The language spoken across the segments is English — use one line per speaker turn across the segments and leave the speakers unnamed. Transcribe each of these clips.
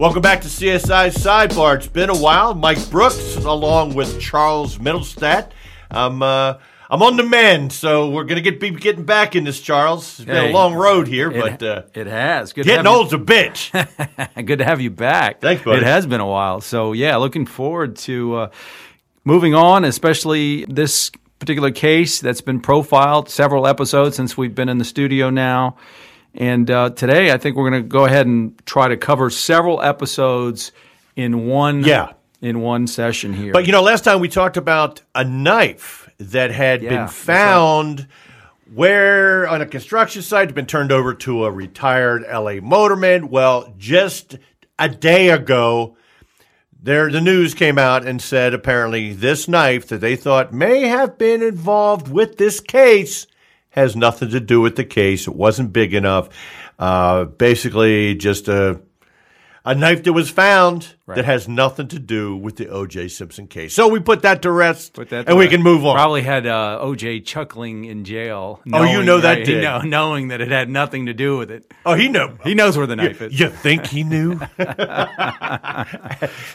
Welcome back to CSI Sidebar. It's been a while. Mike Brooks, along with Charles Middlestat. I'm uh, I'm on the mend, so we're gonna get be getting back in this, Charles. It's been
Hey,
a long road here,
It,
but uh,
it has. Good to
getting old's a bitch.
Good to have you back.
Thanks, buddy.
It has been a while. So, yeah, looking forward to uh, moving on, especially this particular case that's been profiled several episodes since we've been in the studio now. And uh, today, I think we're going to go ahead and try to cover several episodes in one
Yeah.
in one session here.
But you know, last time we talked about a knife that had
Yeah,
been found where on a construction site had been turned over to a retired LA motorman. Well, just a day ago, there the news came out and said apparently this knife that they thought may have been involved with this case has nothing to do with the case. It wasn't big enough. Uh, basically, just a a knife that was found that has nothing to do with the O.J. Simpson case. So we put that to rest,
that
and we can move on.
Probably had uh, OJ chuckling in jail.
Oh, you know that
right,
did.
know- knowing that it had nothing to do with it.
Oh, he knew.
He knows where the knife is.
You think he knew?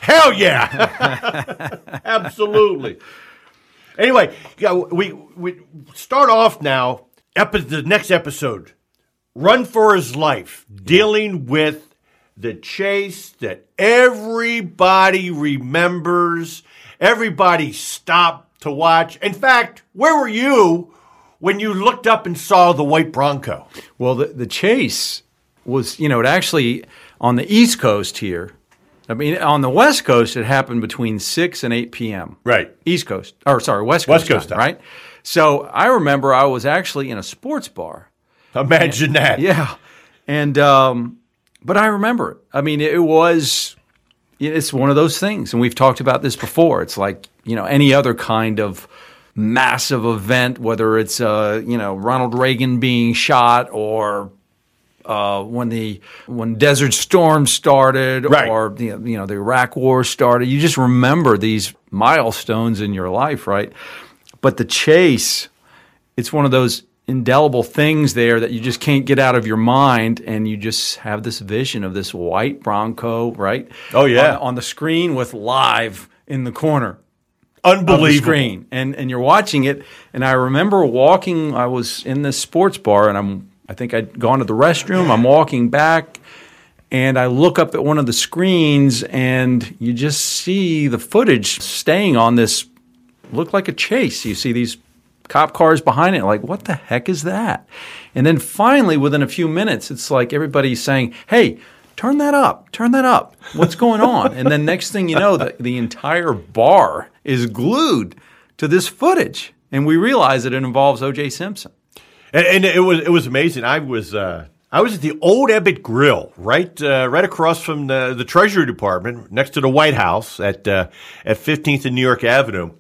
Hell yeah, absolutely. Anyway, yeah, we we start off now. Epi- the next episode, run for his life, dealing with the chase that everybody remembers. Everybody stopped to watch. In fact, where were you when you looked up and saw the white Bronco?
Well, the, the chase was, you know, it actually on the East Coast here. I mean, on the West Coast, it happened between 6 and 8 p.m.
Right.
East Coast, or sorry, West Coast,
West Coast
time,
time.
right? So I remember I was actually in a sports bar.
Imagine that.
Yeah. And, um, but I remember it. I mean, it was, it's one of those things. And we've talked about this before. It's like, you know, any other kind of massive event, whether it's, uh, you know, Ronald Reagan being shot or, uh, when the when Desert Storm started,
Right.
or the, you know the Iraq War started, you just remember these milestones in your life, right? But the chase, it's one of those indelible things there that you just can't get out of your mind, and you just have this vision of this white Bronco, right?
Oh, yeah.
on, on the screen with live in the corner
Unbelievable.
screen, and and you're watching it. And I remember walking. I was in this sports bar, and I'm. I think I'd gone to the restroom. I'm walking back, and I look up at one of the screens, and you just see the footage staying on this. Look like a chase. You see these cop cars behind it. Like, what the heck is that? And then finally, within a few minutes, it's like everybody's saying, "Hey." Turn that up. Turn that up. What's going on? and then next thing you know, the, the entire bar is glued to this footage. And we realize that it involves O.J. Simpson.
And, and it was it was amazing. I was uh, I was at the old Ebbitt Grill, right uh, right across from the the Treasury Department, next to the White House at uh, at Fifteenth and New York Avenue.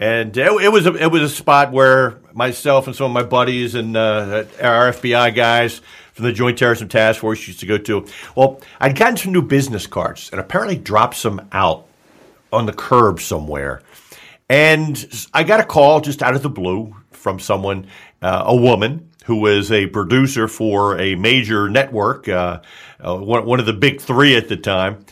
And it, it was a, it was a spot where myself and some of my buddies and uh, our FBI guys from the Joint Terrorism Task Force used to go to. Well, I'd gotten some new business cards and apparently dropped some out on the curb somewhere. And I got a call just out of the blue from someone, uh, a woman who was a producer for a major network, uh, uh, one, one of the big three at the time.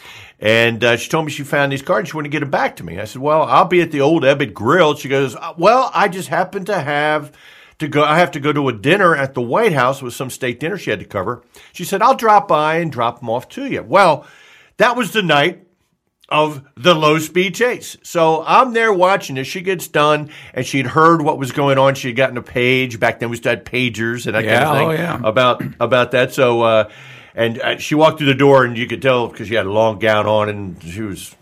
And uh, she told me she found these cards. She wanted to get them back to me. I said, "Well, I'll be at the old Ebbitt Grill." She goes, "Uh, "Well, I just happen to have to go. I have to go to a dinner at the White House with some state dinner she had to cover." She said, "I'll drop by and drop them off to you." Well, that was the night of the low speed chase. So I'm there watching as she gets done, and she'd heard what was going on. She had gotten a page back then. We still had pagers and that
Yeah,
kind of thing
oh, yeah.
about about that. So, uh, and uh, she walked through the door, and you could tell because she had a long gown on, and she was.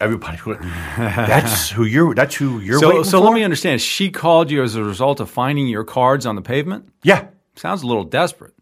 Everybody went. That's who you're. That's who you're.
So, so
for?
let me understand. She called you as a result of finding your cards on the pavement?
Yeah.
Sounds a little desperate.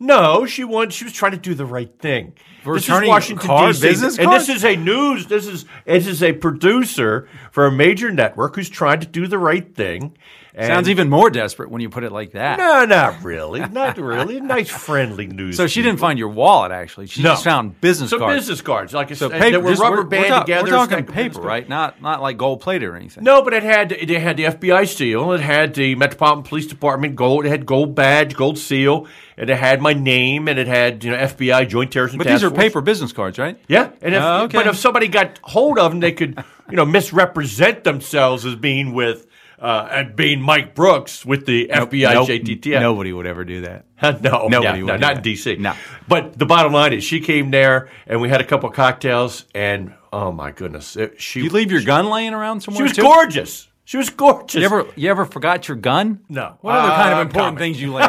No, she wanted. She was trying to do the right thing.
For
this is Washington D.C.
business
and this is a news. This is this is a producer for a major network who's trying to do the right thing, And-
Sounds even more desperate when you put it like that.
No, not really. Not really. Nice, friendly news.
So she didn't find your wallet. Actually, she
No.
just found business
Some
cards.
business cards, like I
so
said,
paper.
that were rubber
we're, we're
band together.
We're talking
stacked with business
paper, right? Not not like gold plated or anything.
No, but it had they had the FBI seal. It had the Metropolitan Police Department gold. It had gold badge, gold seal, and it had my name, and it had you know FBI Joint Terrorism
But
Task
these are
Force.
paper business cards, right?
Yeah, and if,
Oh, okay.
but if somebody got hold of them, they could you know misrepresent themselves as being with uh, and being Mike Brooks with the FBI
Nope.
JTTF.
Nobody would ever do that.
no,
Nobody
yeah,
would
no, not in D.C.
No.
but the bottom line is, she came there, and we had a couple cocktails, and oh my goodness, it, she
You leave your gun laying around somewhere.
she was
too?
gorgeous. She was gorgeous.
You ever you ever forgot your gun?
No.
What other kind of
Uh,
important
comment.
things you lay?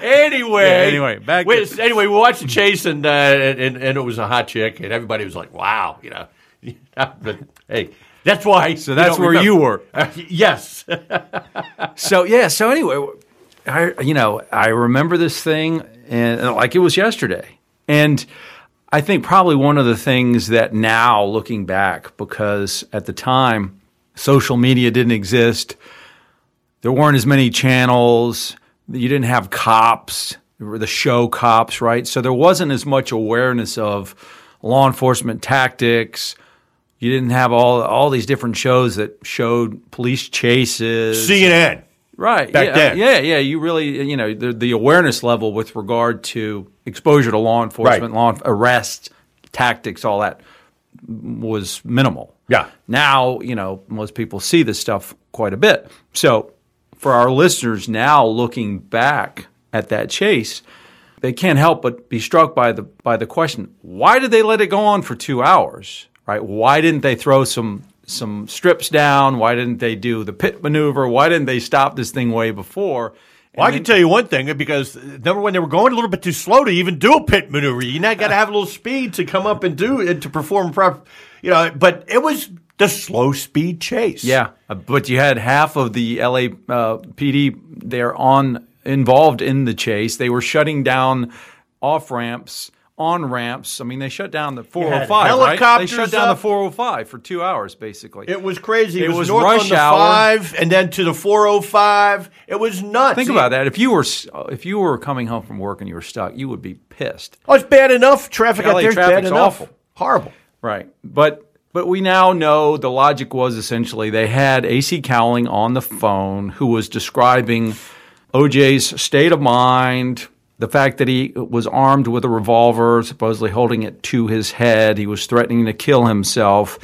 Anyway,
Yeah, anyway, back to-
anyway, we watched the chase, and, uh, and and it was a hot chick, and everybody was like, "Wow," you know. but hey, that's why.
So that's
don't
where
remember.
you were.
Uh, yes.
So yeah. So anyway, I you know I remember this thing and and like it was yesterday, and I think probably one of the things that now looking back because at the time social media didn't exist, there weren't as many channels, you didn't have cops, the show cops, right? So there wasn't as much awareness of law enforcement tactics. You didn't have all all these different shows that showed police chases.
CNN.
Right.
back
yeah,
then.
Yeah, yeah. You really, you know, the, the awareness level with regard to exposure to law enforcement,
Right.
law arrests, tactics, all that was minimal.
Yeah.
Now, you know, most people see this stuff quite a bit. So, for our listeners now looking back at that chase, they can't help but be struck by the by the question: Why did they let it go on for two hours? Right? Why didn't they throw some some strips down? Why didn't they do the pit maneuver? Why didn't they stop this thing way before?
Well, I can tell you one thing because number one, they were going a little bit too slow to even do a pit maneuver. You now got to have a little speed to come up and do and to perform proper. You know, but it was the slow speed chase.
Yeah, uh, but you had half of the LA uh, PD there on involved in the chase. They were shutting down off ramps, on ramps. I mean, they shut down the 405. right? They shut down
up.
the 405 for two hours, basically.
It was crazy. It,
It
was,
was
north
rush
on the
hour.
five, and then to the four oh five. It was nuts.
Think about that. If you were uh, if you were coming home from work and you were stuck, you would be pissed.
Oh, it's bad enough. Traffic out there is bad enough.
awful.
Horrible.
Right. But but we now know the logic was essentially they had AC Cowling on the phone who was describing OJ's state of mind, the fact that he was armed with a revolver, supposedly holding it to his head, he was threatening to kill himself,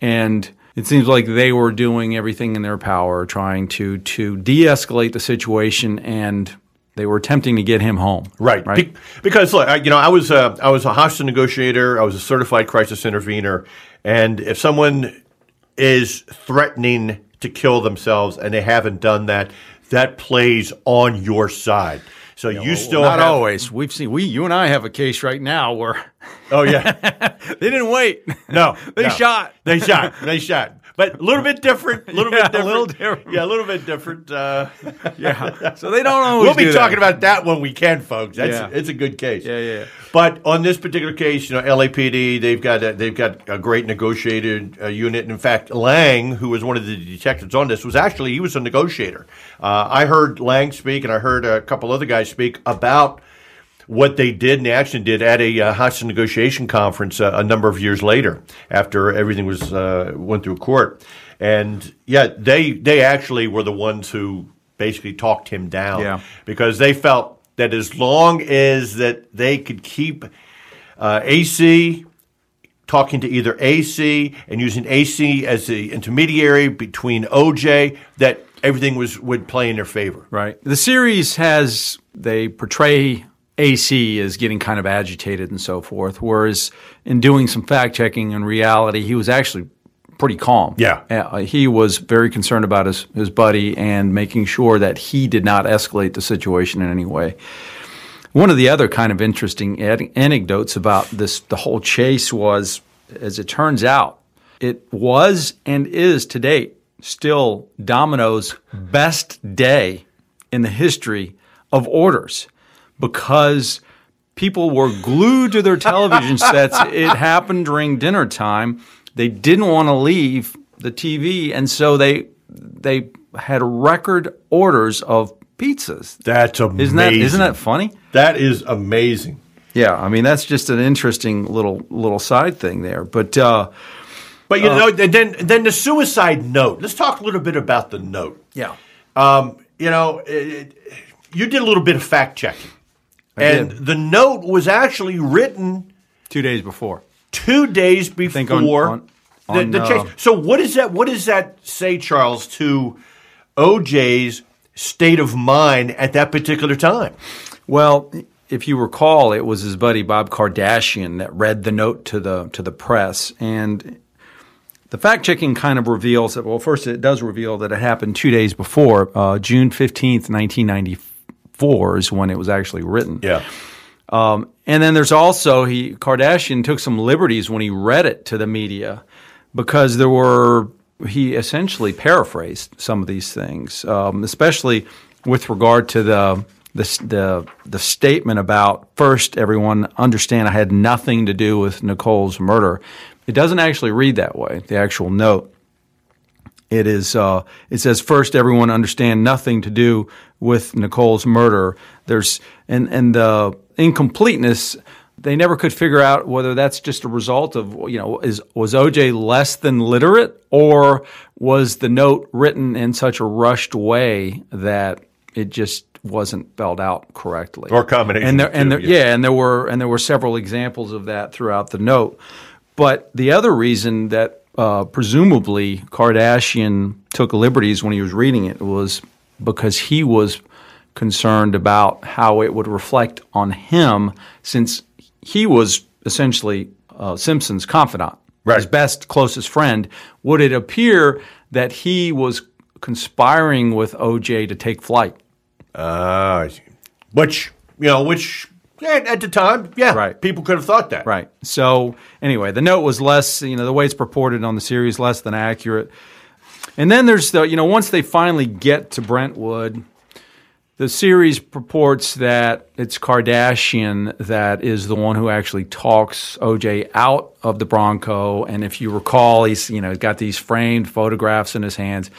and it seems like they were doing everything in their power trying to to de-escalate the situation and they were attempting to get him home.
Right.
Right.
Be- because look, I, you know, I was a, I was a hostage negotiator. I was a certified crisis intervener, and if someone is threatening to kill themselves and they haven't done that, that plays on your side. So you still
Not
have,
always. We've seen we you and I have a case right now where
Oh yeah.
they didn't wait.
No,
They
no.
shot.
They shot. They shot. But a little bit different. A little
Yeah,
bit
a
different.
little different.
Yeah, a little bit different. Uh,
Yeah. So they don't always.
we'll be
do that.
talking about that when we can, folks. That's
Yeah.
it's a good case.
Yeah, yeah.
But on this particular case, you know, LAPD they've got a, they've got a great negotiated uh, unit. In fact, Lange, who was one of the detectives on this, was actually he was a negotiator. Uh, I heard Lange speak, and I heard a couple other guys speak about what they did and action did at a uh, hostage negotiation conference uh, a number of years later after everything was uh, went through court and yeah they they actually were the ones who basically talked him down
Yeah.
because they felt that as long as that they could keep uh, AC talking to either AC and using AC as the intermediary between OJ that everything was would play in their favor
Right. The series has they portray AC is getting kind of agitated and so forth, whereas in doing some fact checking in reality, he was actually pretty calm.
Yeah.
Uh, he was very concerned about his, his buddy and making sure that he did not escalate the situation in any way. One of the other kind of interesting ad- anecdotes about this, the whole chase was, as it turns out, it was and is to date still Domino's best day in the history of orders because people were glued to their television sets. It happened during dinner time. They didn't want to leave the TV, and so they they had record orders of pizzas.
That's amazing.
Isn't that isn't that funny?
That is amazing.
Yeah, I mean that's just an interesting little little side thing there. But uh,
But you know, and then then the suicide note. Let's talk a little bit about the note.
yeah,
Um, you know, it, it- you did a little bit of fact checking, and
did.
the note was actually written
two days before.
two days
think on-
before
on-
the,
on,
the
uh,
chase. So what does that? What does that say, Charles, to OJ's state of mind at that particular time?
Well, if you recall, it was his buddy Bob Kardashian that read the note to the to the press, and the fact checking kind of reveals that. Well, first, it does reveal that it happened two days before, uh, June fifteenth, nineteen ninety four, is when it was actually written.
Yeah.
Um, and then there's also he Kardashian took some liberties when he read it to the media because there were he essentially paraphrased some of these things, um, especially with regard to the the the the statement about first everyone understand I had nothing to do with Nicole's murder. It doesn't actually read that way. The actual note. It is. Uh, it says first, everyone understand nothing to do with Nicole's murder. There's and and the incompleteness. They never could figure out whether that's just a result of you know is was OJ less than literate or was the note written in such a rushed way that it just wasn't spelled out correctly
Or combination
and there, and there,
yeah.
yeah, and there were and there were several examples of that throughout the note. But the other reason that uh, presumably Kardashian took liberties when he was reading it was because he was concerned about how it would reflect on him, since he was essentially uh, Simpson's confidant,
Right.
his best closest friend. Would it appear that he was conspiring with OJ to take flight?
Ah, which you know, which at the time, yeah,
Right.
people could have thought that.
Right. So anyway, the note was less, you know, the way it's purported on the series, less than accurate. And then there's the, you know, once they finally get to Brentwood, the series purports that it's Kardashian that is the one who actually talks OJ out of the Bronco. And if you recall, he's, you know, he's got these framed photographs in his hands.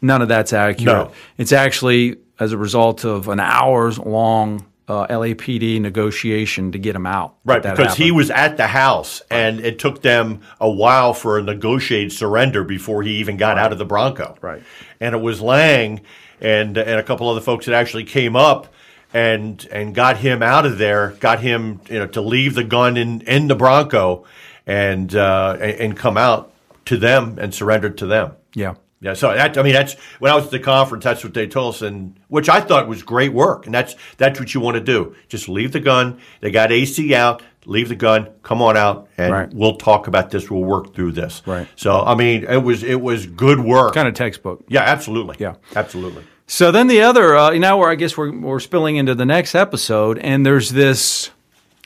None of that's accurate.
No.
It's actually as a result of an hours long uh, LAPD negotiation to get him out.
Right, because he was at the house, and it took them a while for a negotiated surrender before he even got out of the Bronco.
Right.
and it was Lange and and a couple other folks that actually came up and and got him out of there, got him you know to leave the gun in in the Bronco, and uh, and, and come out to them and surrendered to them.
Yeah.
Yeah, so that I mean that's when I was at the conference. That's what they told us, and which I thought was great work. And that's that's what you want to do. Just leave the gun. They got AC out. Leave the gun. Come on out, and
Right.
we'll talk about this. We'll work through this.
Right.
So I mean, it was it was good work.
Kind of textbook.
yeah, absolutely.
Yeah.
absolutely.
So then the other, uh, now where I guess we're, we're spilling into the next episode, and there's this.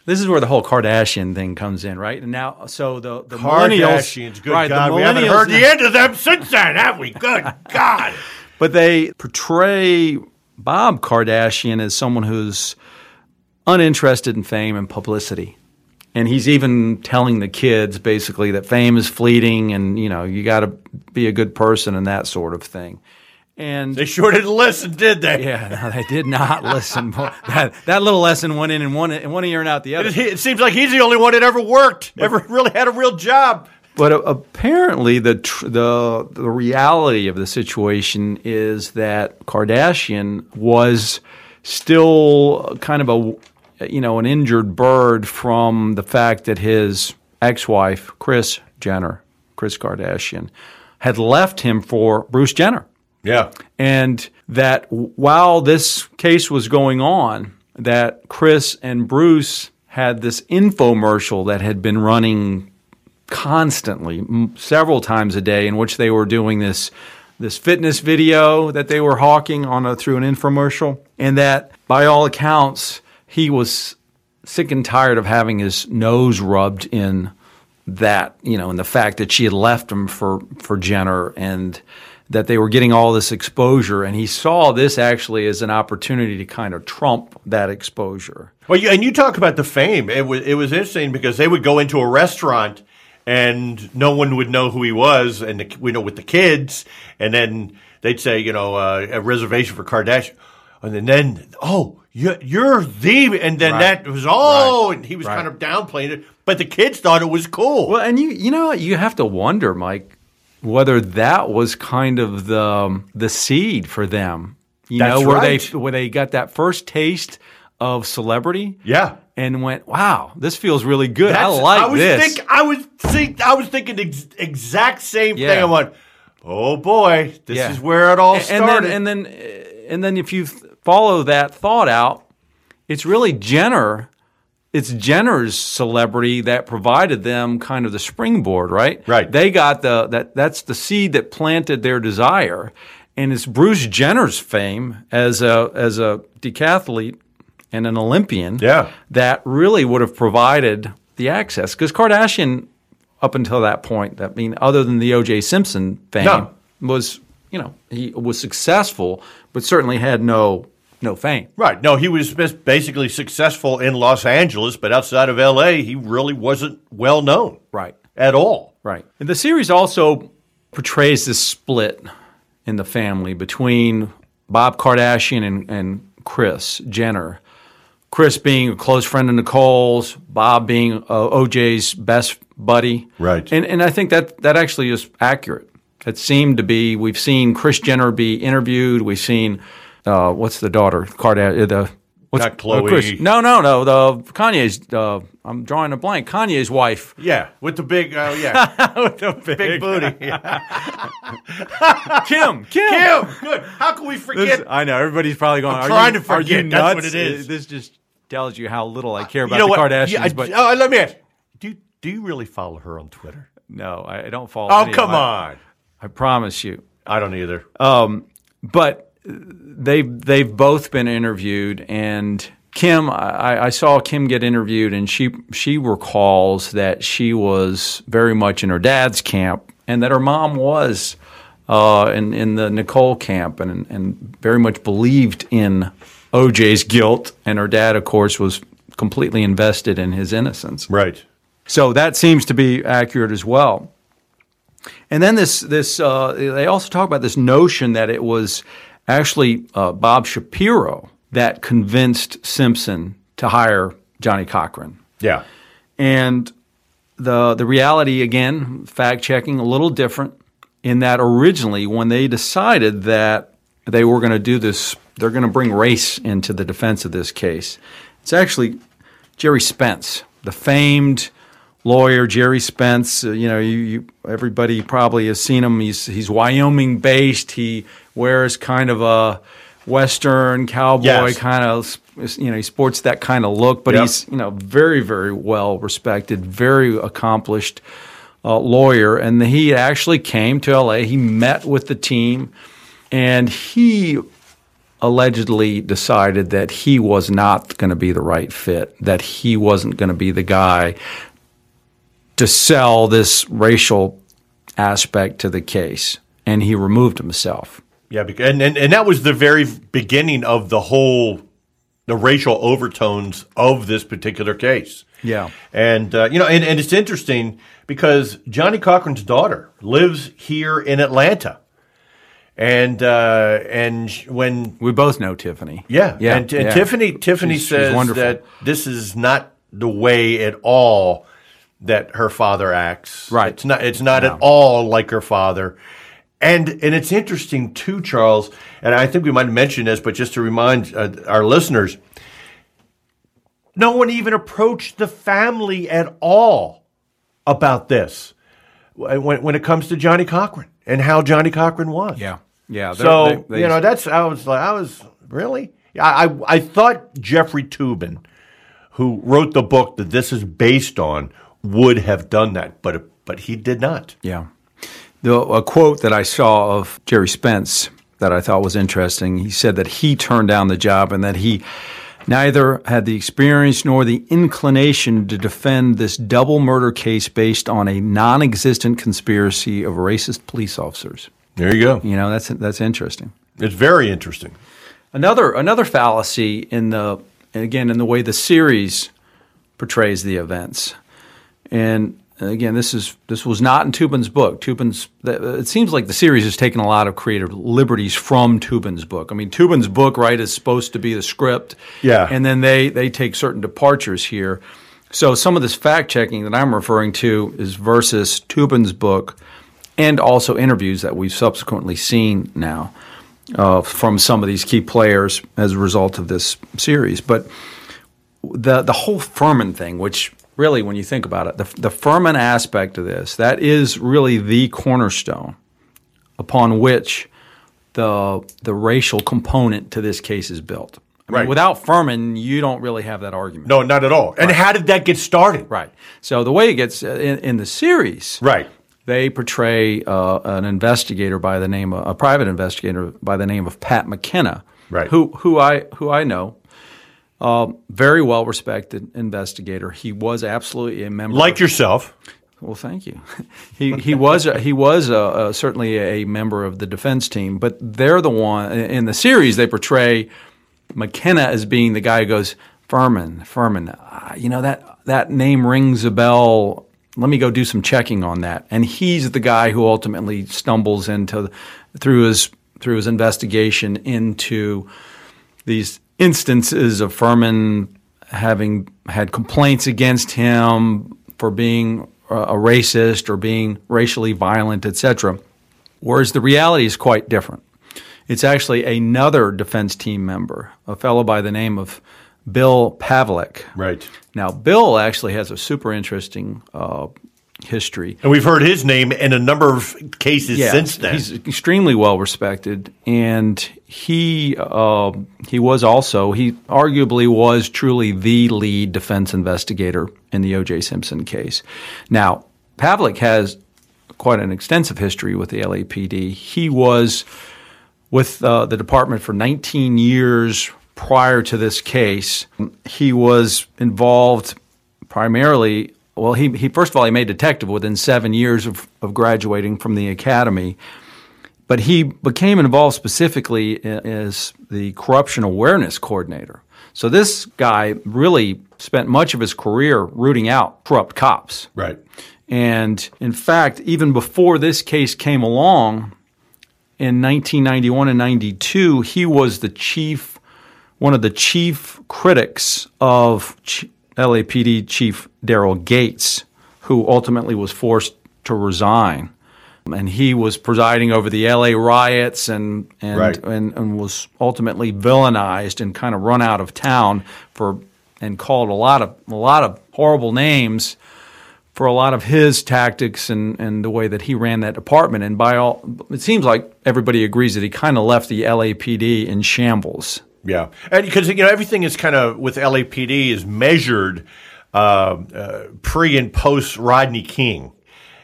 This is where the whole Kardashian thing comes in, right? And now, so the the
Kardashians, good
right?
God, we haven't heard the end of them since then, have we? Good God.
But they portray Bob Kardashian as someone who's uninterested in fame and publicity. And he's even telling the kids basically that fame is fleeting and, you know, you got to be a good person and that sort of thing. And
They sure didn't listen, did they?
yeah, no, they did not listen. That, that little lesson went in in one, in one ear and out the other.
It, it seems like he's the only one that ever worked, ever really had a real job.
But uh, apparently, the tr- the the reality of the situation is that Kardashian was still kind of a you know an injured bird from the fact that his ex-wife Kris Jenner, Kris Kardashian, had left him for Bruce Jenner
Yeah.
and that while this case was going on, that Kris and Bruce had this infomercial that had been running constantly, m- several times a day, in which they were doing this this fitness video that they were hawking on a, through an infomercial, and that by all accounts he was sick and tired of having his nose rubbed in that, you know, and the fact that she had left him for for Jenner and that they were getting all this exposure and he saw this actually as an opportunity to kind of trump that exposure.
Well, you, and you talk about the fame. It was it was interesting because they would go into a restaurant and no one would know who he was, and the, we know with the kids, and then they'd say, you know, uh, a reservation for Kardashian, and then oh, you're, you're the, and then
Right.
that was oh,
Right.
and he was
Right.
kind of downplaying it, but the kids thought it was cool.
Well, and you you know you have to wonder, Mike, whether that was kind of the um, the seed for them. You
That's
know, where
right.
they where they got that first taste of celebrity
yeah.
and went, "Wow, this feels really good. I like
I was
this."
Think, I was think, I was thinking the ex- exact same
Yeah.
thing. I went, oh boy, this
Yeah.
is where it all
and
started.
then and then and then if you follow that thought out, it's really Jenner. It's Jenner's celebrity that provided them kind of the springboard, right?
Right.
They got the that that's the seed that planted their desire, and it's Bruce Jenner's fame as a as a decathlete and an Olympian
Yeah.
that really would have provided the access because Kardashian up until that point, I mean, other than the O.J. Simpson fame,
No.
was you know he was successful, but certainly had no no fame.
right. No, he was basically successful in Los Angeles, but outside of L.A., he really wasn't well known
Right.
at all.
Right. And the series also portrays this split in the family between Bob Kardashian and, and Kris Jenner. Kris being a close friend of Nicole's, Bob being uh, OJ's best buddy.
Right.
And, and I think that, that actually is accurate. It seemed to be, we've seen Kris Jenner be interviewed. We've seen, uh, what's the daughter? Kardashian, the, what's,
Not Khloe.
Chris- no, no, no. The Kanye's, uh, I'm drawing a blank. Kanye's wife.
Yeah, with the big, uh, yeah,
With the
big booty.
Kim, Kim.
Kim, good. How can we forget?
This- I know everybody's probably going.
I'm
are
trying
you,
to forget.
Are you
That's
nuts?
what it is.
This just tells you how little I care about
you know
the
what?
Kardashians.
Yeah, I-
but
oh, let me ask. Do you, do you really follow her on Twitter?
no, I, don't follow.
Oh, come on.
I, I promise you.
I don't either.
But they've they've both been interviewed, and Kim. I, I saw Kim get interviewed, and she she recalls that she was very much in her dad's camp, and that her mom was. Uh, in, in the Nicole camp, and and very much believed in OJ's guilt, and her dad, of course, was completely invested in his innocence.
right.
So that seems to be accurate as well. And then this this uh, they also talk about this notion that it was actually uh, Bob Shapiro that convinced Simpson to hire Johnnie Cochran.
Yeah.
And the the reality again, fact checking a little different in that originally when they decided that they were going to do this, they're going to bring race into the defense of this case. It's actually Gerry Spence, the famed lawyer Gerry Spence. You know, you, you everybody probably has seen him. He's he's Wyoming based. He wears kind of a western cowboy
Yes.
kind of you know he sports that kind of look but
Yep.
he's you know very very well respected very accomplished uh, lawyer and he actually came to LA he met with the team and he allegedly decided that he was not going to be the right fit that he wasn't going to be the guy to sell this racial aspect to the case and he removed himself
Yeah, and, and and that was the very beginning of the whole the racial overtones of this particular case.
Yeah.
and uh, you know, and, and it's interesting because Johnnie Cochran's daughter lives here in Atlanta, and uh, and when
we both know Tiffany
yeah,
yeah,
and, and
yeah.
Tiffany Tiffany
She's- she's
says
wonderful.
that this is not the way at all that her father acts.
Right.
It's not. It's not at all like her father. And and it's interesting too, Charles. And I think we might mention this, but just to remind uh, our listeners, no one even approached the family at all about this when when it comes to Johnnie Cochran and how Johnnie Cochran was.
Yeah, yeah.
So
they- they-
you know, that's I was like, I was really. I I, I thought Jeffrey Toobin, who wrote the book that this is based on, would have done that, but but he did not.
yeah. The a quote that I saw of Gerry Spence that I thought was interesting. He said that he turned down the job and that he neither had the experience nor the inclination to defend this double murder case based on a non-existent conspiracy of racist police officers.
There you go.
You know, that's that's interesting.
It's very interesting.
Another another fallacy in the and again in the way the series portrays the events, and again, this is this was not in Toobin's book. Toobin's it seems like the series has taken a lot of creative liberties from Toobin's book. I mean, Toobin's book, right, is supposed to be the script,
Yeah.
and then they they take certain departures here. So some of this fact checking that I'm referring to is versus Toobin's book, and also interviews that we've subsequently seen now uh, from some of these key players as a result of this series, but the the whole Fuhrman thing, which really, when you think about it, the, the Fuhrman aspect of this, that is really the cornerstone upon which the the racial component to this case is built. I mean,
Right.
without Fuhrman, you don't really have that argument.
No, not at all. And how did that get started?
Right. So the way it gets uh, in, in the series,
Right.
they portray uh, an investigator by the name of a private investigator by the name of Pat McKenna,
Right.
Who who I who I know, uh, very well respected investigator. He was absolutely a member.
Like
of,
yourself.
well, thank you. he he was a, he was a, a, certainly a member of the defense team, but they're the one in the series they portray McKenna as being the guy who goes Fuhrman Fuhrman. Uh, you know that that name rings a bell. Let me go do some checking on that. And he's the guy who ultimately stumbles into through his through his investigation into these instances of Fuhrman having had complaints against him for being a racist or being racially violent, etc. Whereas the reality is quite different. It's actually another defense team member, a fellow by the name of Bill Pavelic.
Right.
Now, Bill actually has a super interesting uh, history.
And we've heard his name in a number of cases since then.
He's extremely well respected, and he uh, he was also he arguably was truly the lead defense investigator in the O.J. Simpson case. Now, Pavelic has quite an extensive history with the LAPD. He was with uh, the department for 19 years prior to this case. He was involved primarily. Well, he, he first of all he made detective within seven years of, of graduating from the academy, but he became involved specifically as the corruption awareness coordinator. So this guy really spent much of his career rooting out corrupt cops.
right.
And in fact, even before this case came along in 1991 and 92, he was the chief, one of the chief critics of LAPD Chief Daryl Gates, who ultimately was forced to resign. And he was presiding over the LA riots and and,
Right.
and, and was ultimately villainized and kind of run out of town for and called a lot of a lot of horrible names for a lot of his tactics and, and the way that he ran that department. And by all, it seems like everybody agrees that he kind of left the LAPD in shambles.
Yeah, and because you know everything is kind of with LAPD is measured uh, uh, pre and post Rodney King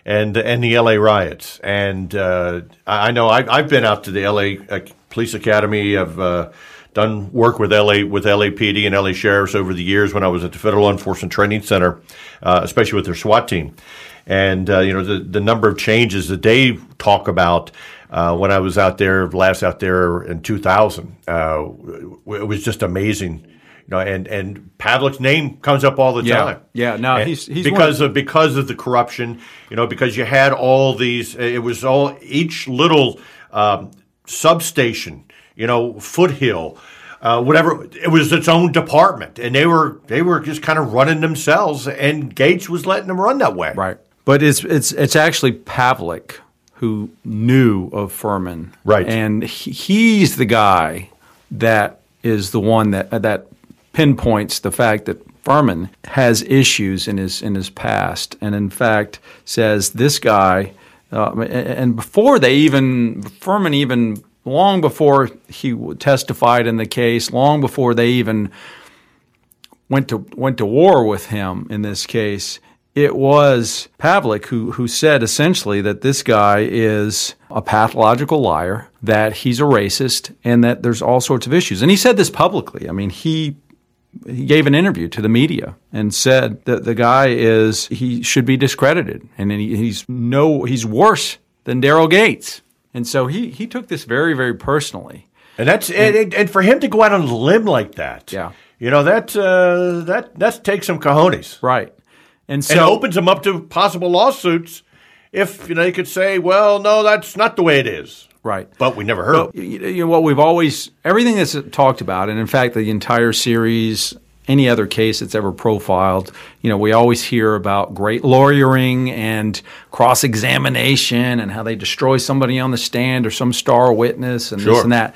and and the LA riots. And uh, I know I, I've been out to the LA uh, Police Academy. I've uh, done work with LA with LAPD and LA sheriffs over the years when I was at the Federal Law Enforcement Training Center, uh, especially with their SWAT team. And you know the the number of changes that they talk about. Uh, when I was out there, last out there in 2000, uh, it was just amazing. You know, and and Pavelic's name comes up all the
Yeah.
time.
Yeah, no,
And
he's- he's
because of because of the corruption. You know, because you had all these. It was all each little um, substation. You know, foothill. Uh, whatever it was its own department, and they were they were just kind of running themselves, and Gates was letting them run that way.
Right. But it's it's it's actually Pavelic who knew of Fuhrman.
Right.
And he, he's the guy that is the one that that pinpoints the fact that Fuhrman has issues in his in his past, and in fact says this guy. Uh, and- and before they even Fuhrman even long before he testified in the case, long before they even went to went to war with him in this case. It was Pavelic who who said essentially that this guy is a pathological liar, that he's a racist, and that there's all sorts of issues. And he said this publicly. I mean, he he gave an interview to the media and said that the guy is he should be discredited, and he, he's no he's worse than Daryl Gates. And so he he took this very very personally.
And that's and, and, and for him to go out on a limb like that.
Yeah.
You know that uh, that that takes some cojones.
Right. And
and
so
opens them up to possible lawsuits if you know they could say, well, no, that's not the way it is.
right.
But we never heard.
you you know what we've always everything that's talked about, and in fact, the entire series, any other case that's ever profiled, you know, we always hear about great lawyering and cross examination and how they destroy somebody on the stand or some star witness and this and that.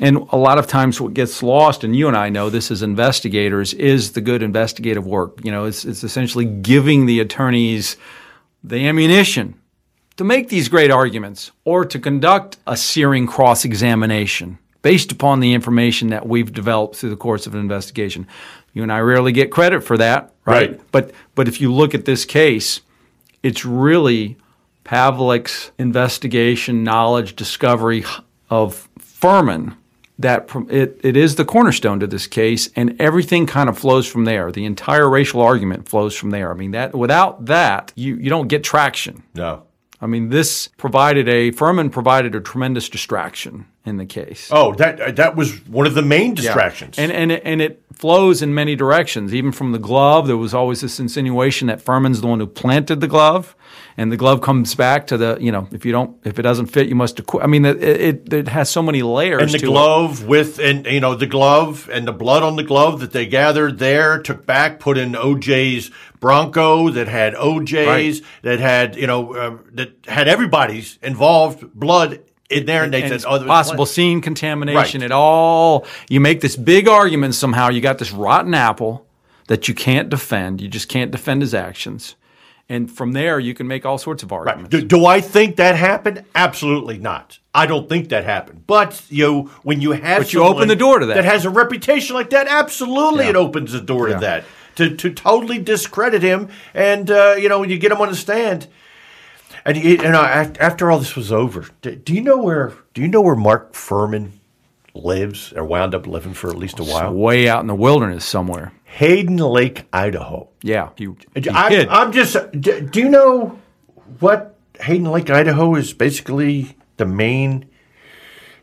And a lot of times, what gets lost, and you and I know this as investigators, is the good investigative work. You know, it's, it's essentially giving the attorneys the ammunition to make these great arguments or to conduct a searing cross examination based upon the information that we've developed through the course of an investigation. You and I rarely get credit for that, right?
Right.
But but if you look at this case, it's really Pavelic's investigation, knowledge, discovery of Fuhrman that it, it is the cornerstone to this case, and everything kind of flows from there. The entire racial argument flows from there. I mean, that without that, you, you don't get traction.
no.
I mean, this provided a Fuhrman provided a tremendous distraction in the case.
Oh, that that was one of the main distractions. Yeah.
And and it, and it flows in many directions. Even from the glove, there was always this insinuation that Fuhrman's the one who planted the glove, and the glove comes back to the you know if you don't if it doesn't fit, you must acquit. I mean, it, it it has so many layers.
and the glove with and you know the glove and the blood on the glove that they gathered there took back put in OJ's Bronco that had OJ's
Right.
that had you know uh, that had everybody's involved blood in there and they
and
said oh,
possible scene contamination.
Right.
It all you make this big argument somehow. You got this rotten apple that you can't defend. You just can't defend his actions, and from there you can make all sorts of arguments.
Do, do I think that happened? Absolutely not. I don't think that happened. But you when you have
But you open the door to that.
that has a reputation like that, absolutely
Yeah.
it opens the door
Yeah.
to that. To to totally discredit him, and uh, you know when you get him on the stand, and you, you know af- after all this was over, do, do you know where do you know where Mark Fuhrman lives or wound up living for at least a while?
Way out in the wilderness somewhere.
Hayden Lake, Idaho.
Yeah,
I. I'm just. Do, you know what Hayden Lake, Idaho, is basically the main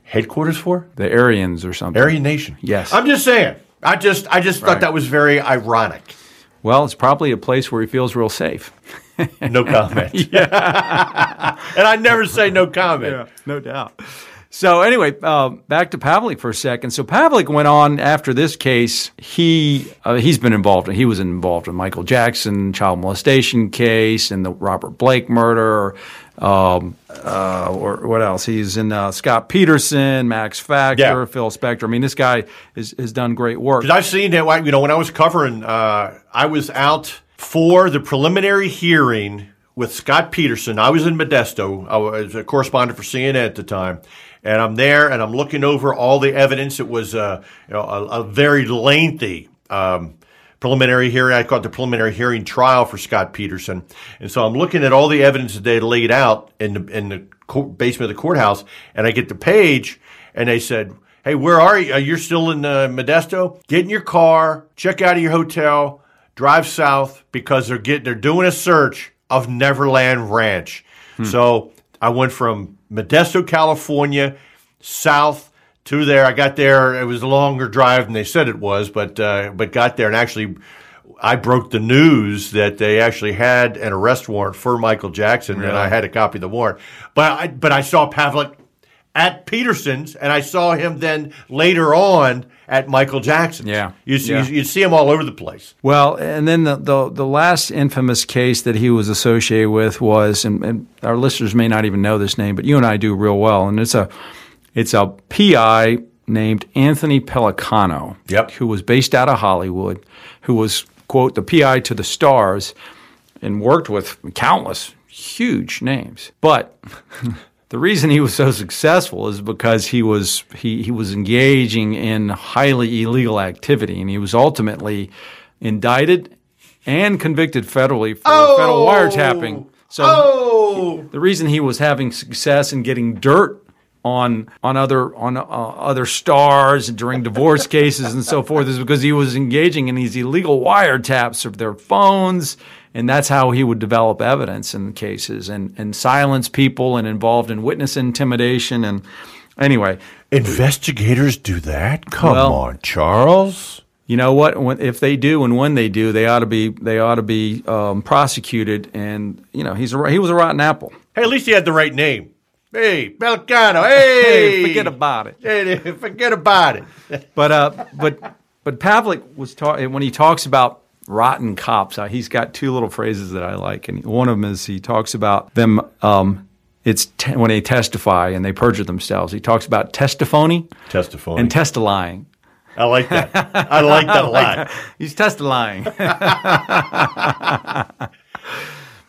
headquarters for?
the Aryans or something.
Aryan Nation.
Yes.
I'm just saying. I just, I just
Right.
thought that was very ironic.
Well, it's probably a place where he feels real safe.
No comment. yeah. and I never say no comment.
no doubt. So anyway, uh, back to Pavelic for a second. So Pavelic went on after this case. He uh, he's been involved. He was involved in Michael Jackson child molestation case and the Robert Blake murder. Um, uh, or what else? He's in uh, Scott Peterson, Max Factor,
Yeah.
Phil Spector. I mean, this guy is, has done great work.
I've seen that. like, You know, when I was covering, uh, I was out for the preliminary hearing with Scott Peterson. I was in Modesto. I was a correspondent for CNN at the time, and I'm there and I'm looking over all the evidence. It was uh, you know, a, a very lengthy. Um, preliminary hearing. I call it the preliminary hearing trial for Scott Peterson, and so I'm looking at all the evidence that they had laid out in the in the court, basement of the courthouse, and I get the page, and they said, "Hey, where are you? Uh, You're still in uh, Modesto? Get in your car, check out of your hotel, drive south because they're getting they're doing a search of Neverland Ranch." So I went from Modesto, California, south to there. I got there. It was a longer drive than they said it was, but uh, but got there and actually. I broke the news that they actually had an arrest warrant for Michael Jackson, and I had a copy of the warrant. But I, but I saw Pavelic at Peterson's, and I saw him then later on at Michael Jackson's.
Yeah.
you see,
Yeah.
you see him all over the place.
Well, and then the, the, the last infamous case that he was associated with was, and, and our listeners may not even know this name, but you and I do real well, and it's a it's a PI named Anthony Pellicano,
Yep.
who was based out of Hollywood, who was quote the PI to the stars, and worked with countless huge names, but. The reason he was so successful is because he was he, he was engaging in highly illegal activity, and he was ultimately indicted and convicted federally for federal wiretapping. So
Oh,
the reason he was having success in getting dirt on on other on uh, other stars during divorce cases and so forth is because he was engaging in these illegal wiretaps of their phones and that's how he would develop evidence in cases and and silence people and involved in witness intimidation and anyway
investigators do that? Come
Well-
on, Charles.
you know what? When, if they do, and when they do, they ought to be they ought to be um, prosecuted. And you know, he's a, he was a rotten apple.
Hey, at least he had the right name. Hey, Belcano. Hey,
Hey, forget about it.
Hey, forget about it.
But uh, but but Pavelic was ta- when he talks about rotten cops. Uh, he's got two little phrases that I like, and one of them is he talks about them. Um, it's te- when they testify and they perjure themselves. He talks about testifony
Testifying.
and testifying.
I like that. I like that a lot.
He's testifying.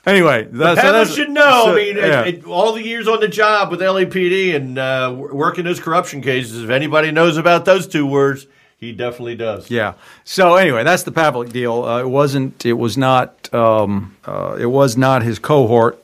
anyway, that's, so
should know.
so-
I mean,
yeah.
it- all the years on the job with LAPD and uh, working those corruption cases, if anybody knows about those two words, he definitely does.
Yeah. So anyway, that's the Pavelic deal. Uh, it wasn't. It was not. Um, uh, it was not his cohort,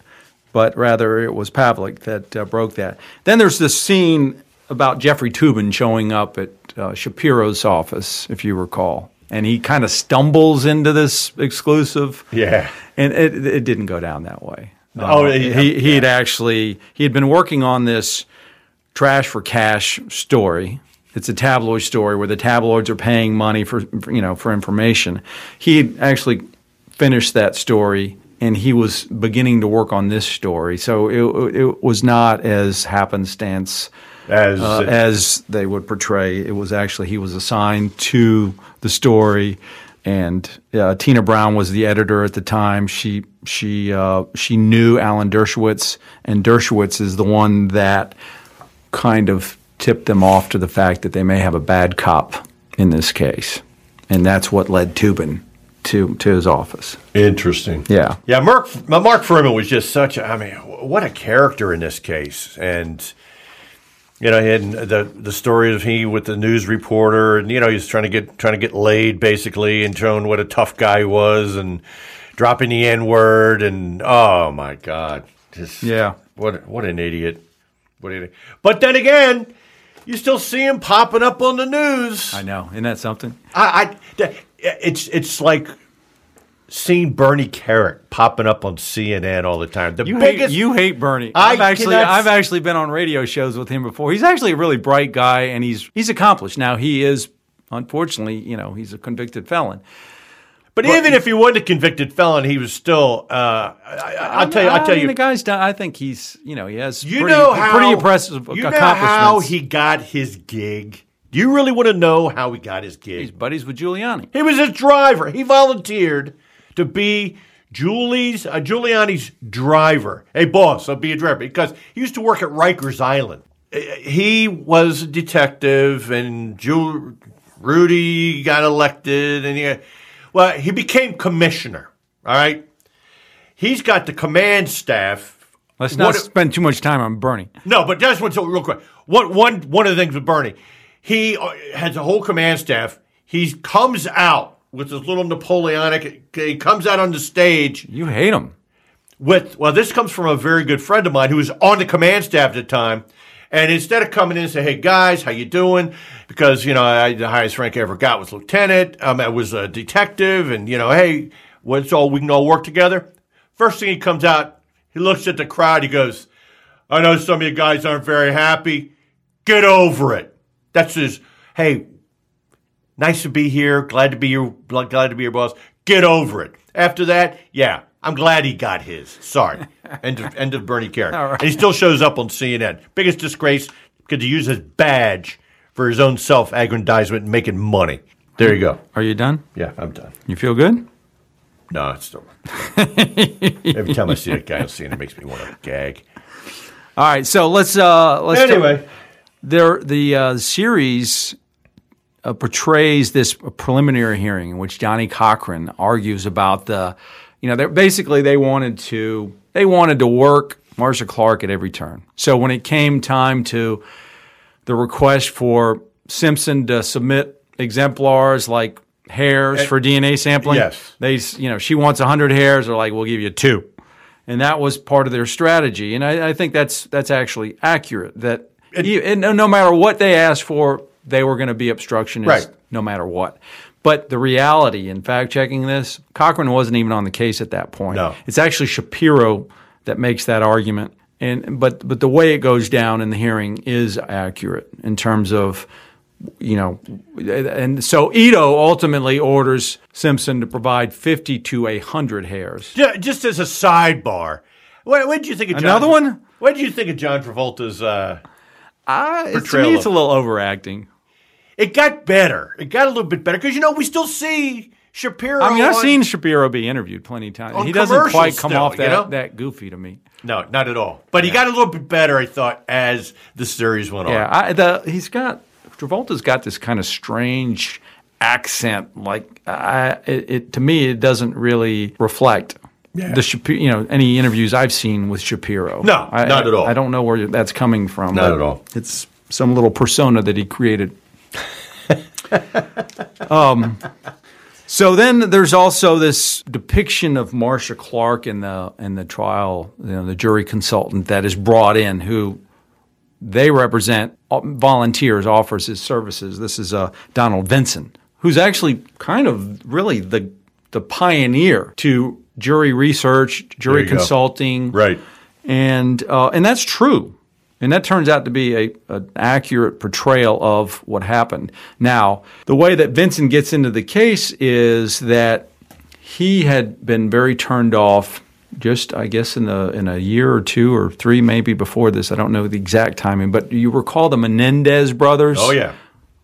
but rather it was Pavelic that uh, broke that. Then there's this scene about Jeffrey Toobin showing up at uh, Shapiro's office, if you recall, and he kind of stumbles into this exclusive.
Yeah.
And it, it didn't go down that way.
Oh, he-
he he had actually he had been working on this trash for cash story. It's a tabloid story where the tabloids are paying money for, you know for information. He had actually finished that story and he was beginning to work on this story. So it, it was not as happenstance
As
uh, as they would portray. It was actually he was assigned to the story, and uh, Tina Brown was the editor at the time. She she uh, she knew Alan Dershowitz, and Dershowitz is the one that kind of tipped them off to the fact that they may have a bad cop in this case, and that's what led Toobin to to his office.
interesting.
Yeah.
Yeah, Mark Mark Fuhrman was just such a I mean, what a character in this case. And you know, he had the the story of he with the news reporter and you know, he's trying to get trying to get laid basically and showing what a tough guy he was and dropping the N word and oh my god. Just
Yeah.
what what an idiot. What an idiot. But then again, you still see him popping up on the news.
I know, isn't that something?
I, I it's it's like seeing Bernie Kerik popping up on CNN all the time. The
You
biggest
hate you hate Bernie.
I
I've actually
cannot-
I've actually been on radio shows with him before. He's actually a really bright guy and he's he's accomplished. Now he is unfortunately, you know, he's a convicted felon.
But even if he wasn't a convicted felon, he was still. Uh, I, I'll tell you. I'll
I
tell
mean,
you.
the guy's done. I think he's you know he has
You
pretty,
know how
pretty impressive
You know how he got his gig. Do you really want to know how he got his gig?
he's buddies with Giuliani.
He was his driver. He volunteered to be Julie's uh, Giuliani's driver. Hey, boss, I'll be a driver because he used to work at Rikers Island. Uh, He was a detective, and Ju- Rudy got elected, and he, well, he became commissioner. All right, he's got the command staff.
Let's not
What-
spend too much time on Bernie.
no, but just one so real quick. One one one of the things with Bernie, he uh, has a whole command staff. He comes out with his little Napoleonic. He comes out on the stage
You hate him.
with well. This comes from a very good friend of mine who was on the command staff at the time. And instead of coming in and say, "Hey guys, how you doing?" Because you know I, the highest rank I ever got was lieutenant. Um, I was a detective, and you know, hey, what's all we can all work together. First thing he comes out, he looks at the crowd. He goes, "I know some of you guys aren't very happy. Get over it." That's his. Hey, nice to be here. Glad to be your glad to be your boss. Get over it. After that, yeah, I'm glad he got his. Sorry. end of end of Bernie
Kerik. Right.
And he still shows up on CNN. Biggest disgrace because he used his badge for his own self-aggrandizement and making money. There you go.
Are you done?
Yeah, I'm done.
You feel good?
No, it's still. Every time I see that guy on CNN, it makes me want to gag.
All right, so let's uh let's
Anyway,
there the uh, series uh, portrays this preliminary hearing in which Johnnie Cochran argues about the, you know, basically they wanted to they wanted to work Marcia Clark at every turn. So when it came time to the request for Simpson to submit exemplars like hairs eh, for DNA sampling,
yes.
they you know she wants hundred hairs, they're like we'll give you two and that was part of their strategy. And I, I think that's that's actually accurate. That you, and no, no matter what they asked for, they were going to be obstructionists,
Right.
no matter what. But the reality, in fact checking this, Cochran wasn't even on the case at that point.
No.
It's actually Shapiro that makes that argument. And but but the way it goes down in the hearing is accurate in terms of you know, and so Ito ultimately orders Simpson to provide 50 to 100 hairs.
Ju- Just as a sidebar, what, what did you think of John,
Another one?
What did you think of John Travolta's? Uh,
it's, to me, it's a little overacting.
It got better. It got a little bit better because you know we still see Shapiro.
I mean, I've
on-
seen Shapiro be interviewed plenty of times. He doesn't quite come
still,
off
you
that,
know?
that goofy to me.
no, not at all. But he got a little bit better, I thought, as the series went on.
Yeah, I, the, he's got Travolta's got this kind of strange accent. Like, I, it, it to me, it doesn't really reflect the Shapiro. You know, any interviews I've seen with Shapiro.
No,
I,
not at all.
I don't know where that's coming from.
Not at all.
It's some little persona that he created. um, so then there's also this depiction of Marcia Clark in the in the trial, you know, the jury consultant that is brought in who they represent uh, volunteers, offers his services. This is uh, Donald Vinson, who's actually kind of really the the pioneer to jury research, jury
you go.
consulting,
Right.
and uh, and that's true, and that turns out to be a an accurate portrayal of what happened. Now, the way that Vinson gets into the case is that he had been very turned off. Just, I guess, in the in a year or two or three, maybe before this, I don't know the exact timing, but you recall the Menendez brothers?
Oh yeah,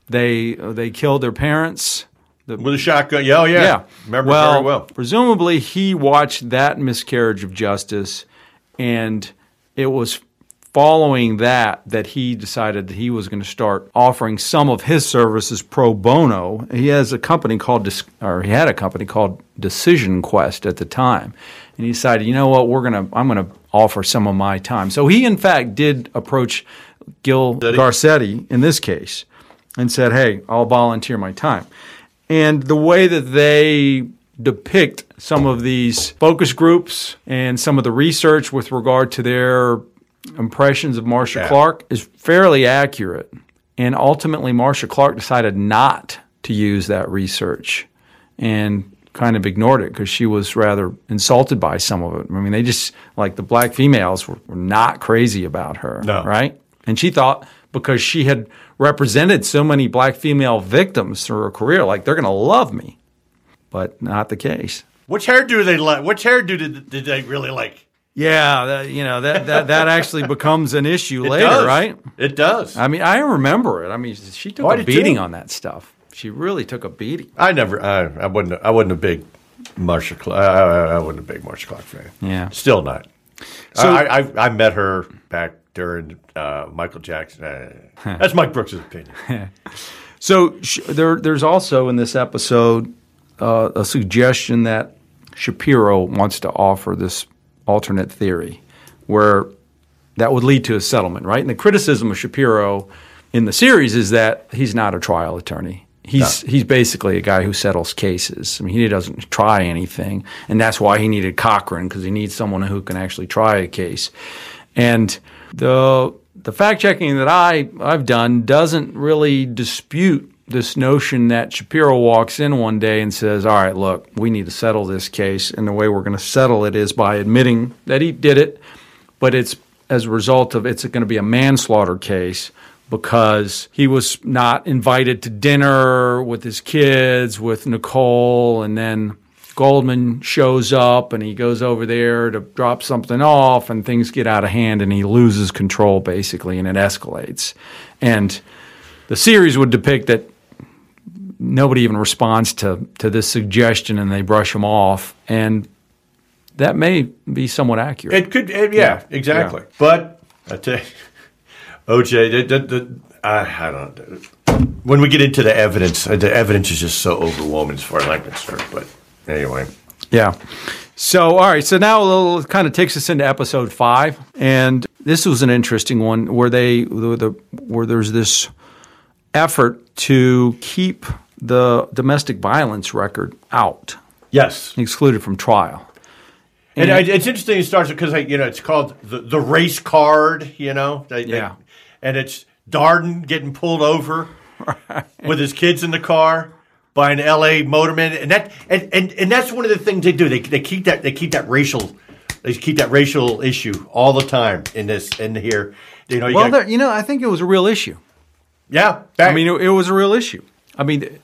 they uh, they killed their parents. The,
with a shotgun. Yeah, oh yeah.
yeah.
Remember
well,
very well.
Presumably, he watched that miscarriage of justice, and it was following that that he decided that he was going to start offering some of his services pro bono. He has a company called, or he had a company called DecisionQuest at the time, and he decided, you know what, we're gonna, I'm going to offer some of my time. So he, in fact, did approach Gil? Garcetti in this case and said, hey, I'll volunteer my time. And the way that they depict some of these focus groups and some of the research with regard to their impressions of Marcia
Yeah.
Clark is fairly accurate. And ultimately, Marcia Clark decided not to use that research and kind of ignored it because she was rather insulted by some of it. I mean, they just, like the black females were, were not crazy about her,
No.
right? And she thought because she had represented so many black female victims through her career, like they're going to love me. But not the case.
Which hairdo they like? Which hairdo did, did they really like?
Yeah, that, you know that that, that actually becomes an issue
It
later,
does.
right?
It does.
I mean, I remember it. I mean, she took
I
a
did
beating
too.
on that stuff. She really took a beating.
I never. I, I wasn't. I wasn't a big Marcia. Cl- I, I, I wasn't a big Marcia Clark fan.
Yeah.
Still not.
So-
I, I I met her back during uh, Michael Jackson. Uh, that's Mike Brooks' opinion.
So sh- there, there's also in this episode uh, a suggestion that Shapiro wants to offer this alternate theory, where that would lead to a settlement, right? And the criticism of Shapiro in the series is that he's not a trial attorney. He's he's basically a guy who settles cases. I mean, he doesn't try anything, and that's why he needed Cochran because he needs someone who can actually try a case. And the the fact checking that I I've done doesn't really dispute this notion that Shapiro walks in one day and says, "All right, look, we need to settle this case, and the way we're going to settle it is by admitting that he did it, but it's as a result of it's going to be a manslaughter case." Because he was not invited to dinner with his kids, with Nicole, and then Goldman shows up and he goes over there to drop something off, and things get out of hand, and he loses control basically, and it escalates. And the series would depict that nobody even responds to to this suggestion, and they brush him off, and that may be somewhat accurate.
It could. It, yeah,
Yeah.
exactly. But I tell you, OJ, the, the, the, I, I don't. When we get into the evidence, the evidence is just so overwhelming as far as I'm concerned. But anyway,
Yeah. So, all right. So now it kind of takes us into episode five, and this was an interesting one where they where, the, where there's this effort to keep the domestic violence record out,
yes.
excluded from trial.
And, I, it's interesting. It starts because you know it's called the, the race card. You know, They- they-
Yeah.
and it's Darden getting pulled over with his kids in the car by an L.A. motorman, and that and, and, and that's one of the things they do. They, they keep that they keep that racial they keep that racial issue all the time in this in here. You know, you
Well,
got,
there, you know, I think it was a real issue.
Yeah, back,
I mean, it, it was a real issue. I mean,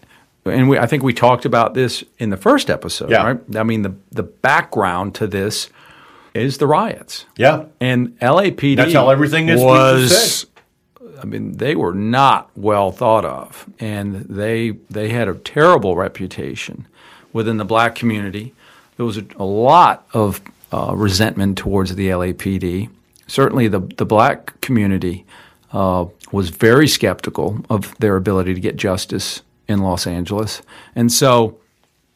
and we, I think we talked about this in the first episode,
Yeah.
right? I mean, the the background to this is the riots,
yeah,
and LAPD.
That's how everything is-
Was, I mean, they were not well thought of, and they they had a terrible reputation within the black community. There was a, a lot of uh, resentment towards the LAPD. Certainly, the the black community uh, was very skeptical of their ability to get justice in Los Angeles, and so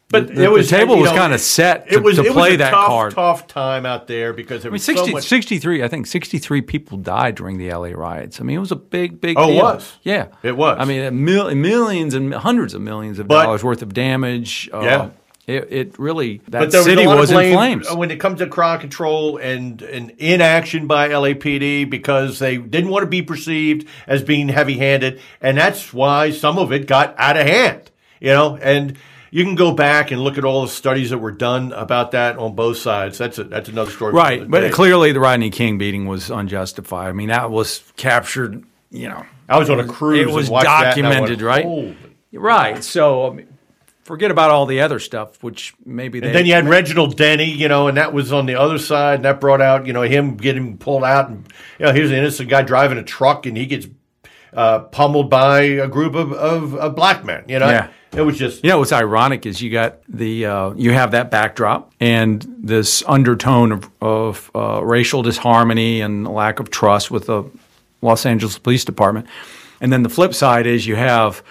but
the-
it was
the table was
know,
kinda set
it was,
to
it
play
was a
that
tough,
card.
Tough time out there because there
I mean,
was
60,
so much.
63, I think 63 people died during the LA riots. I mean, it was a big, big
Oh, it was.
Yeah.
It was.
I mean, mil- millions and hundreds of millions of
But-
dollars worth of damage. Uh,
Yeah.
It, it really, that
But there was
city was
blame
in flames.
when it comes to crowd control and, and inaction by LAPD because they didn't want to be perceived as being heavy-handed, and that's why some of it got out of hand. You know, and you can go back and look at all the studies that were done about that on both sides. That's a, that's another story.
Right. But clearly, the Rodney King beating was unjustified. I mean, that was captured, you know.
I was on a cruise.
It was
watched that, and I went,
documented, right? Right. So, I mean, forget about all the other stuff, which maybe they.
And then you had Reginald Denny, you know, and that was on the other side, and that brought out, you know, him getting pulled out, and you know, here's an innocent guy driving a truck, and he gets uh, pummeled by a group of, of, of black men. You know,
Yeah.
it was just
You know what's ironic is you got the uh, you have that backdrop and this undertone of, of uh, racial disharmony and lack of trust with the Los Angeles Police Department, and then the flip side is you have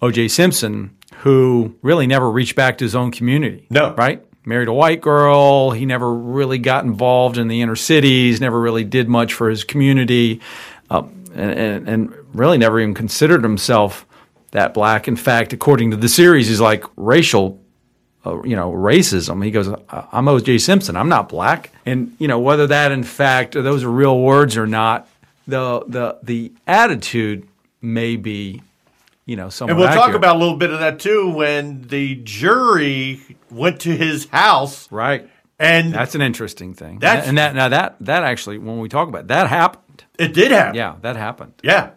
O.J. Simpson who really never reached back to his own community.
No.
right? Married a white girl. He never really got involved in the inner cities. Never really did much for his community, uh, and, and, and really never even considered himself that black. In fact, according to the series, he's like racial, uh, you know, racism. He goes, "I- "I'm O.J. Simpson. I'm not black." And you know whether that, in fact, those are real words or not, the the the attitude may be, you know.
And we'll talk about a little bit of that too when the jury went to his house
right.
and
That's an interesting thing.
That's-
and that now that that actually when we talk about it, that happened.
it did happen.
Yeah, that happened.
Yeah.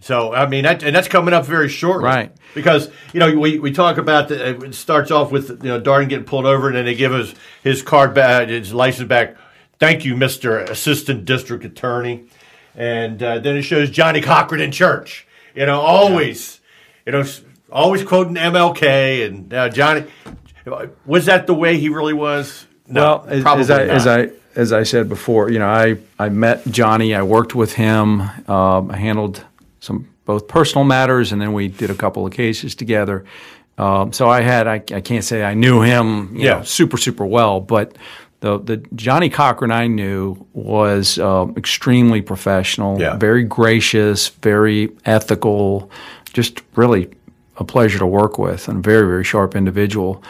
So I mean, that, and that's coming up very shortly,
Right.
Because you know we, we talk about the, it starts off with you know Darden getting pulled over, and then they give us his card back, his license back. Thank you, Mister Assistant District Attorney, and uh, then it shows Johnnie Cochran in church. You know, always, you know, always quoting MLK and uh, Johnnie. Was that the way he really was? No,
well, as,
probably
as I
not.
as I as I said before, you know, I I met Johnnie. I worked with him. Um, I handled some both personal matters, and then we did a couple of cases together. Um, so I had I, I can't say I knew him, you
Yeah.
know, super super well, but. The, the Johnnie Cochran I knew was um, extremely professional,
Yeah.
very gracious, very ethical, just really a pleasure to work with and a very, very sharp individual.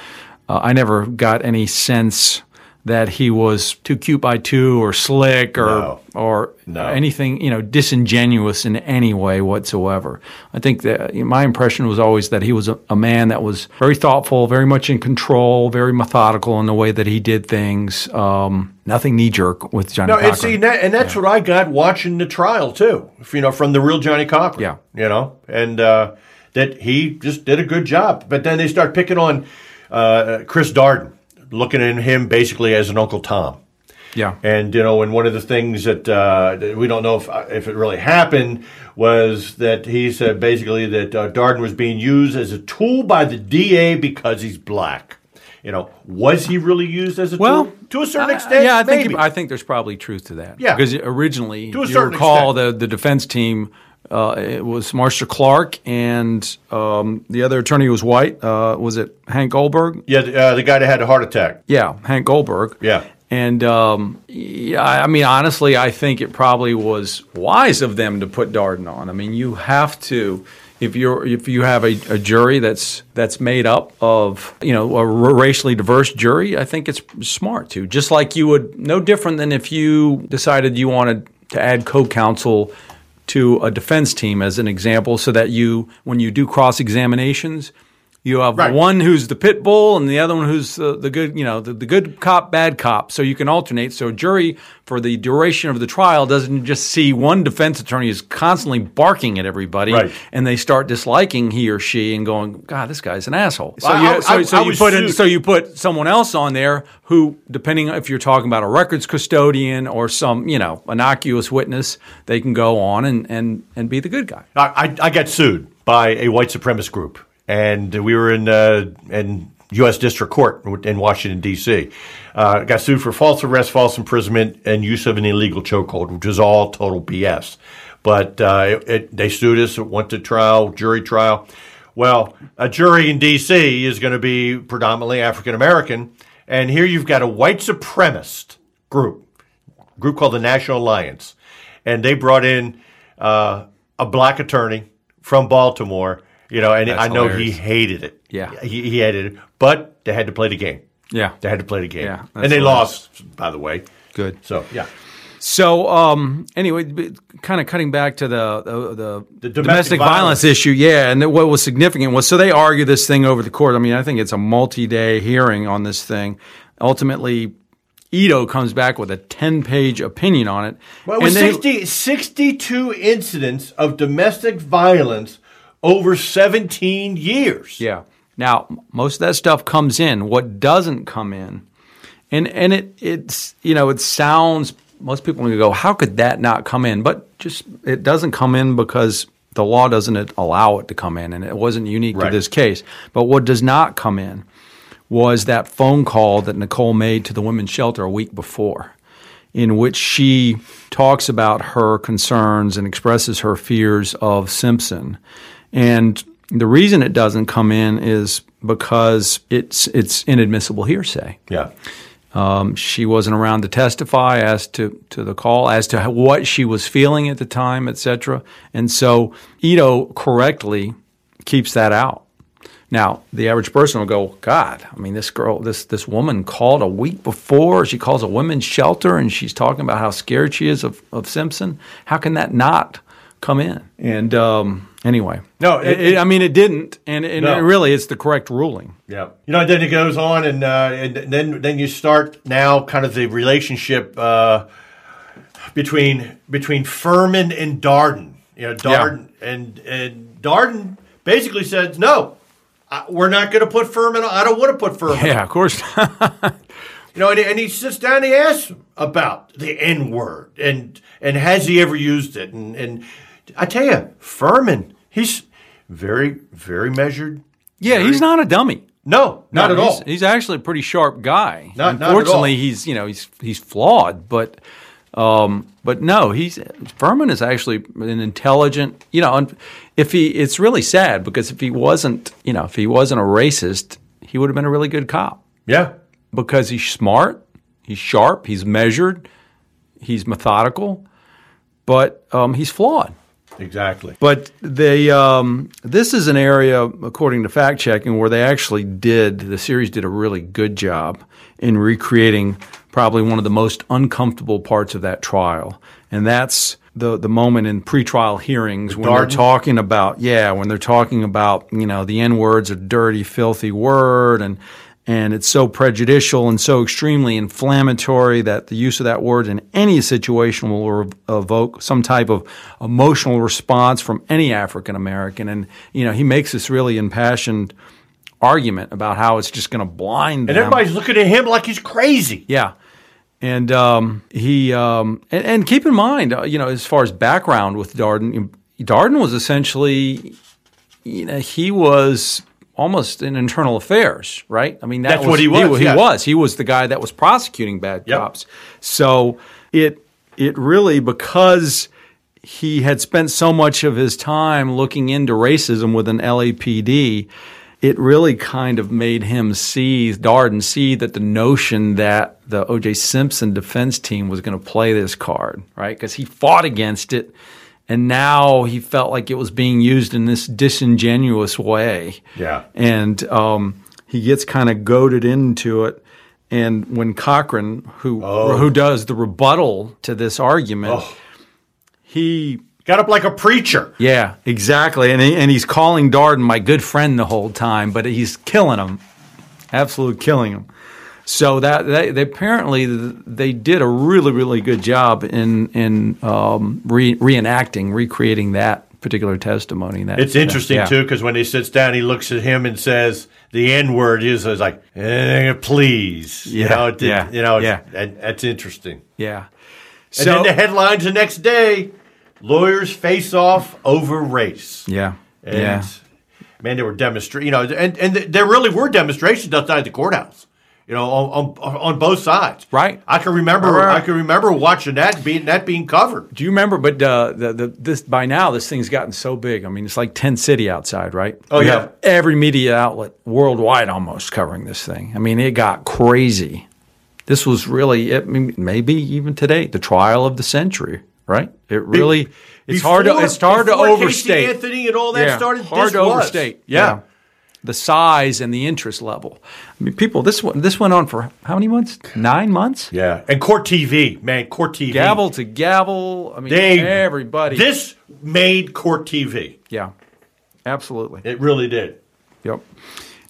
Uh, I never got any sense that he was too cute by two or slick or
No.
or
No.
anything you know disingenuous in any way whatsoever. I think that my impression was always that he was a, a man that was very thoughtful, very much in control, very methodical in the way that he did things. Um, nothing knee jerk with Johnnie
No,
Cochran.
and see, and that's what I got watching the trial too. You know, from the real Johnnie Cochran.
Yeah.
you know, and uh, that he just did a good job. But then they start picking on uh, Chris Darden, looking at him basically as an Uncle Tom.
yeah.
And you know, and one of the things that, uh, that we don't know if if it really happened was that he said basically that uh, Darden was being used as a tool by the DA because he's black. You know, was he really used as a
Well,
tool to a certain
uh,
extent?
yeah, I think. I think there's probably truth to that.
Yeah.
because originally,
To a
you recall
extent.
the the defense team. Uh, it was Marcia Clark and um, the other attorney was white. Uh, was it Hank Goldberg?
yeah, the, uh, the guy that had a heart attack.
Yeah, Hank Goldberg.
Yeah.
And um, yeah, I mean, honestly, I think it probably was wise of them to put Darden on. I mean, you have to. If you're if you have a, a jury that's that's made up of you know a racially diverse jury, I think it's smart to just like you would no different than if you decided you wanted to add co-counsel to a defense team as an example, so that you when you do cross examinations, You have
Right.
one who's the pit bull and the other one who's uh, the good, you know, the, the good cop, bad cop. So you can alternate. So a jury, for the duration of the trial, doesn't just see one defense attorney is constantly barking at everybody,
Right.
and they start disliking he or she and going, "God, this guy's an asshole." So,
I-
you, so,
I-
so
I
you put in, so you put someone else on there who, depending if you're talking about a records custodian or some, you know, innocuous witness, they can go on and and and be the good guy.
I, I, I got sued by a white supremacist group, and we were in uh, in U.S. District Court in Washington D.C. Uh, got sued for false arrest, false imprisonment, and use of an illegal chokehold, which is all total BS. But uh, it, it, they sued us. It went to trial, jury trial. Well, a jury in D.C. is going to be predominantly African American, and here you've got a white supremacist group group called the National Alliance, and they brought in uh, a black attorney from Baltimore. You know, and
That's
I know
hilarious.
he hated it.
Yeah.
he, he hated it, but they had to play the game.
Yeah.
They had to play the game,
Yeah,
and they
hilarious.
lost, by the way.
Good.
So yeah,
So, um, anyway, kind of cutting back to the the, the,
The
domestic,
domestic
violence.
violence.
issue, yeah. And what was significant was so they argue this thing over the court. I mean, I think it's a multi-day hearing on this thing. Ultimately, Ito comes back with a ten-page opinion on it.
well, it was
And they-
60, 62 incidents of domestic violence over seventeen years.
Yeah. Now, most of that stuff comes in. What doesn't come in, and and it it's you know it sounds most people go, how could that not come in? But just it doesn't come in because the law doesn't allow it to come in, and it wasn't unique to this case. But what does not come in was that phone call that Nicole made to the women's shelter a week before, in which she talks about her concerns and expresses her fears of Simpson. And the reason it doesn't come in is because it's it's inadmissible hearsay.
Yeah.
Um, she wasn't around to testify as to, to the call, as to how, what she was feeling at the time, etc. And so Ito correctly keeps that out. Now, the average person will go, God, I mean, this girl, this this woman called a week before. She calls a women's shelter and she's talking about how scared she is of, of Simpson. How can that not come in? And um, anyway,
No,
it,
it-
I mean, it didn't. And, and
No.
it really, it's the correct ruling.
Yeah, you know, then it goes on, and uh, and then then you start now kind of the relationship uh, between between Fuhrman and Darden. You know, Darden and and Darden basically says no. I- We're not going to put Fuhrman. on. I don't want to put Fuhrman.
Yeah, of course.
You know, and, he- and he sits down and he asks him about the N word and and has he ever used it? And and I tell you, Fuhrman, he's very very measured.
yeah, he's not a dummy.
No, not
No,
at
he's,
all.
He's actually a pretty sharp guy.
Not- not at
Unfortunately,
all.
he's you know he's he's flawed, but um, but no, he's Fuhrman is actually an intelligent. You know, and if he, it's really sad because if he wasn't, you know, if he wasn't a racist, he would have been a really good cop
Yeah,
because he's smart, he's sharp, he's measured, he's methodical, but um, he's flawed.
Exactly.
But they, um, this is an area, according to fact checking, where they actually did the series did a really good job in recreating probably one of the most uncomfortable parts of that trial, and that's the the moment in pretrial hearings when they're talking about yeah when they're talking about you know the n word's a dirty filthy word and and it's so prejudicial and so extremely inflammatory that the use of that word in any situation will evoke some type of emotional response from any African American. And you know, he makes this really impassioned argument about how it's just going to blind them.
And everybody's looking at him like he's crazy.
Yeah. And um, he um, and, and keep in mind, uh, you know, as far as background with Darden, Darden was essentially, you know, he was almost in internal affairs, right? I mean, that
That's
was,
what he was,
He,
yeah.
was. He was the guy that was prosecuting bad
Yep.
cops. So it it really because he had spent so much of his time looking into racism with an LAPD, it really kind of made him see, Darden see that the notion that the O.J. Simpson defense team was going to play this card, right? Because he fought against it. And now he felt like it was being used in this disingenuous way.
Yeah.
And um, he gets kind of goaded into it. And when Cochran, who who does the rebuttal to this argument, he
Got up like a preacher.
Yeah, exactly. And he, and he's calling Darden my good friend the whole time, but he's killing him, absolute killing him. So that they, they apparently they did a really really good job in in um, re, reenacting, recreating that particular testimony. That
It's interesting
yeah.
too because when he sits down, he looks at him and says the N word is, like, eh, please. You know, it,
yeah,
you know,
yeah.
and that's interesting.
Yeah.
And then the headlines the next day: lawyers face off over race.
yeah,
And
yeah.
man, there were demonstrations. You know, and and there really were demonstrations outside the courthouse. You know, on, on, on both sides.
Right.
I can remember.
Right.
I can remember watching that being that being covered.
Do you remember? But uh, the, the this by now this thing's gotten so big. I mean, it's like tent city outside, right?
Oh,
You
yeah.
have every media outlet worldwide almost covering this thing. I mean, it got crazy. This was really, I mean, maybe even today, the trial of the century, right? It really, it's hard to it's hard to
before Casey
overstate.
Anthony and all that
yeah,
started.
hard to
was.
overstate.
Yeah.
The size and the interest level. I mean, people, this one, this went on for how many months? Nine months.
Yeah, and Court TV, man, Court TV.
Gavel to gavel. I mean,
They
everybody.
This made Court TV.
yeah, absolutely.
It really did.
Yep.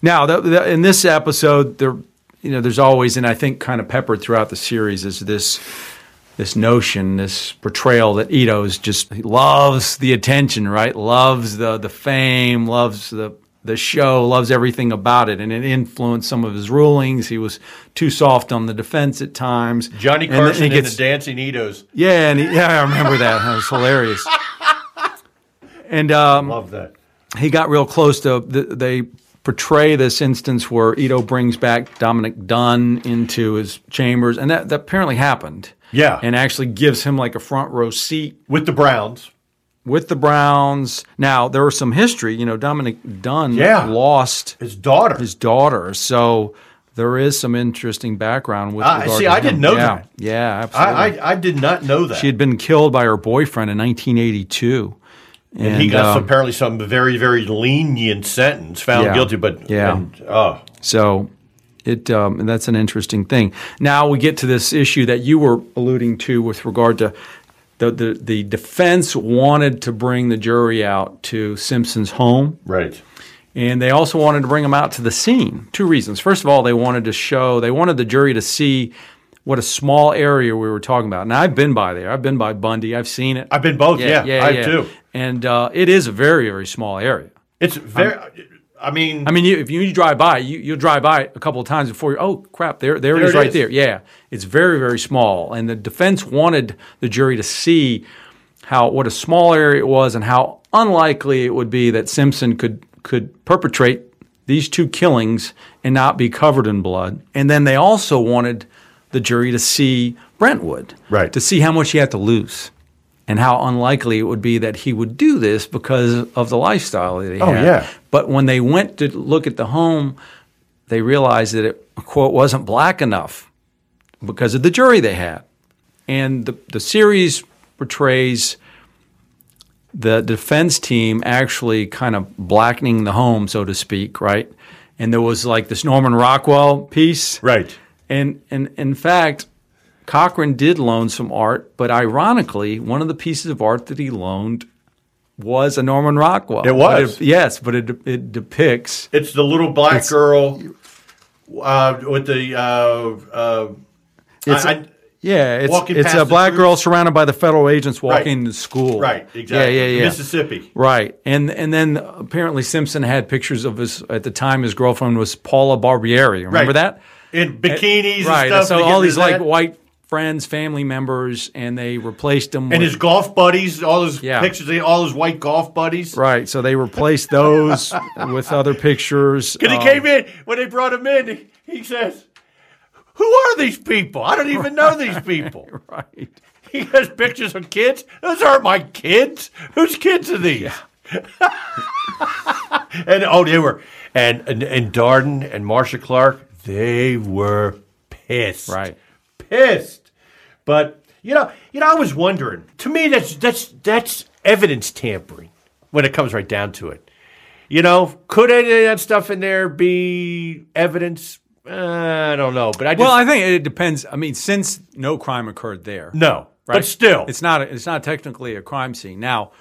Now, the, the, in this episode, there, you know, there's always, and I think kind of peppered throughout the series, is this this notion, this portrayal that Ito's just he loves the attention, right? Loves the the fame, loves the the show, loves everything about it, and it influenced some of his rulings. He was too soft on the defense at times.
Johnny
And
Carson
he
and
gets-
the Dancing Itos.
yeah, and he, yeah, I remember that. That was hilarious. And um,
Love that.
he got real close to th- they portray this instance where Ito brings back Dominick Dunne into his chambers, and that, that apparently happened.
Yeah.
and actually gives him like a front row seat
With the Browns.
With the Browns. Now there was some history, you know. Dominick Dunne
Yeah.
lost
His daughter.
his daughter, so there is some interesting background with. Regard
see,
to
I
him.
didn't know
yeah.
that.
Yeah, absolutely.
I, I I did not know that.
she had been killed by her boyfriend in 1982.
and he got
um,
some, apparently some very very lenient sentence, found
Yeah.
guilty, but
Yeah.
and, oh,
So it um, that's an interesting thing. Now we get to this issue that you were alluding to with regard to the, the, the defense wanted to bring the jury out to Simpson's home,
right.
and they also wanted to bring them out to the scene. Two reasons. First of all, they wanted to show, they wanted the jury to see what a small area we were talking about. Now, I've been by there. I've been by Bundy. I've seen it.
I've been both. Yeah, I have too.
And uh, it is a very, very small area.
It's very. I mean,
I mean, you, if you drive by, you, you'll drive by a couple of times before you. Oh crap! There, there,
There
it is
it
right
is.
there. Yeah, it's very, very small, and the defense wanted the jury to see how what a small area it was, and how unlikely it would be that Simpson could could perpetrate these two killings and not be covered in blood. And then they also wanted the jury to see Brentwood,
Right.
To see how much he had to lose. And how unlikely it would be that he would do this because of the lifestyle that he
Oh,
had.
yeah.
But when they went to look at the home, they realized that it, quote, wasn't black enough because of the jury they had. And the, the series portrays the defense team actually kind of blackening the home, so to speak, right? And there was like this Norman Rockwell piece.
right.
And, and in fact, Cochran did loan some art, but ironically, one of the pieces of art that he loaned was a Norman Rockwell.
It
But
was.
yes, but it, it depicts
It's the little black girl uh, with the. Uh, uh,
It's
I-
a- yeah, it's it's a black girl surrounded by the federal agents walking
Right.
to school.
right. Exactly.
Yeah, yeah, yeah.
Mississippi.
Right, and and then apparently Simpson had pictures of his at the time his girlfriend was Paula Barbieri. Remember
Right.
that?
In bikinis.
right.
And stuff.
so all these like
that.
white friends, family members, and they replaced them.
And
with,
his golf buddies, all his
Yeah.
pictures, all his white golf buddies.
right. So they replaced those with other pictures.
Because
um,
he came in, when they brought him in, he, he says, Who are these people? I don't even know these people.
right.
He has pictures of kids. Those aren't my kids. Whose kids are these? and oh, they were, and, and and Darden and Marcia Clark, they were pissed.
Right.
Pissed. But you know, you know, I was wondering. To me, that's that's that's evidence tampering when it comes right down to it. You know, could any of that stuff in there be evidence? Uh, I don't know, but I just
Well, I think it depends. I mean, since no crime occurred there,
no.
right?
But still,
it's not. A, it's not technically a crime scene. Now,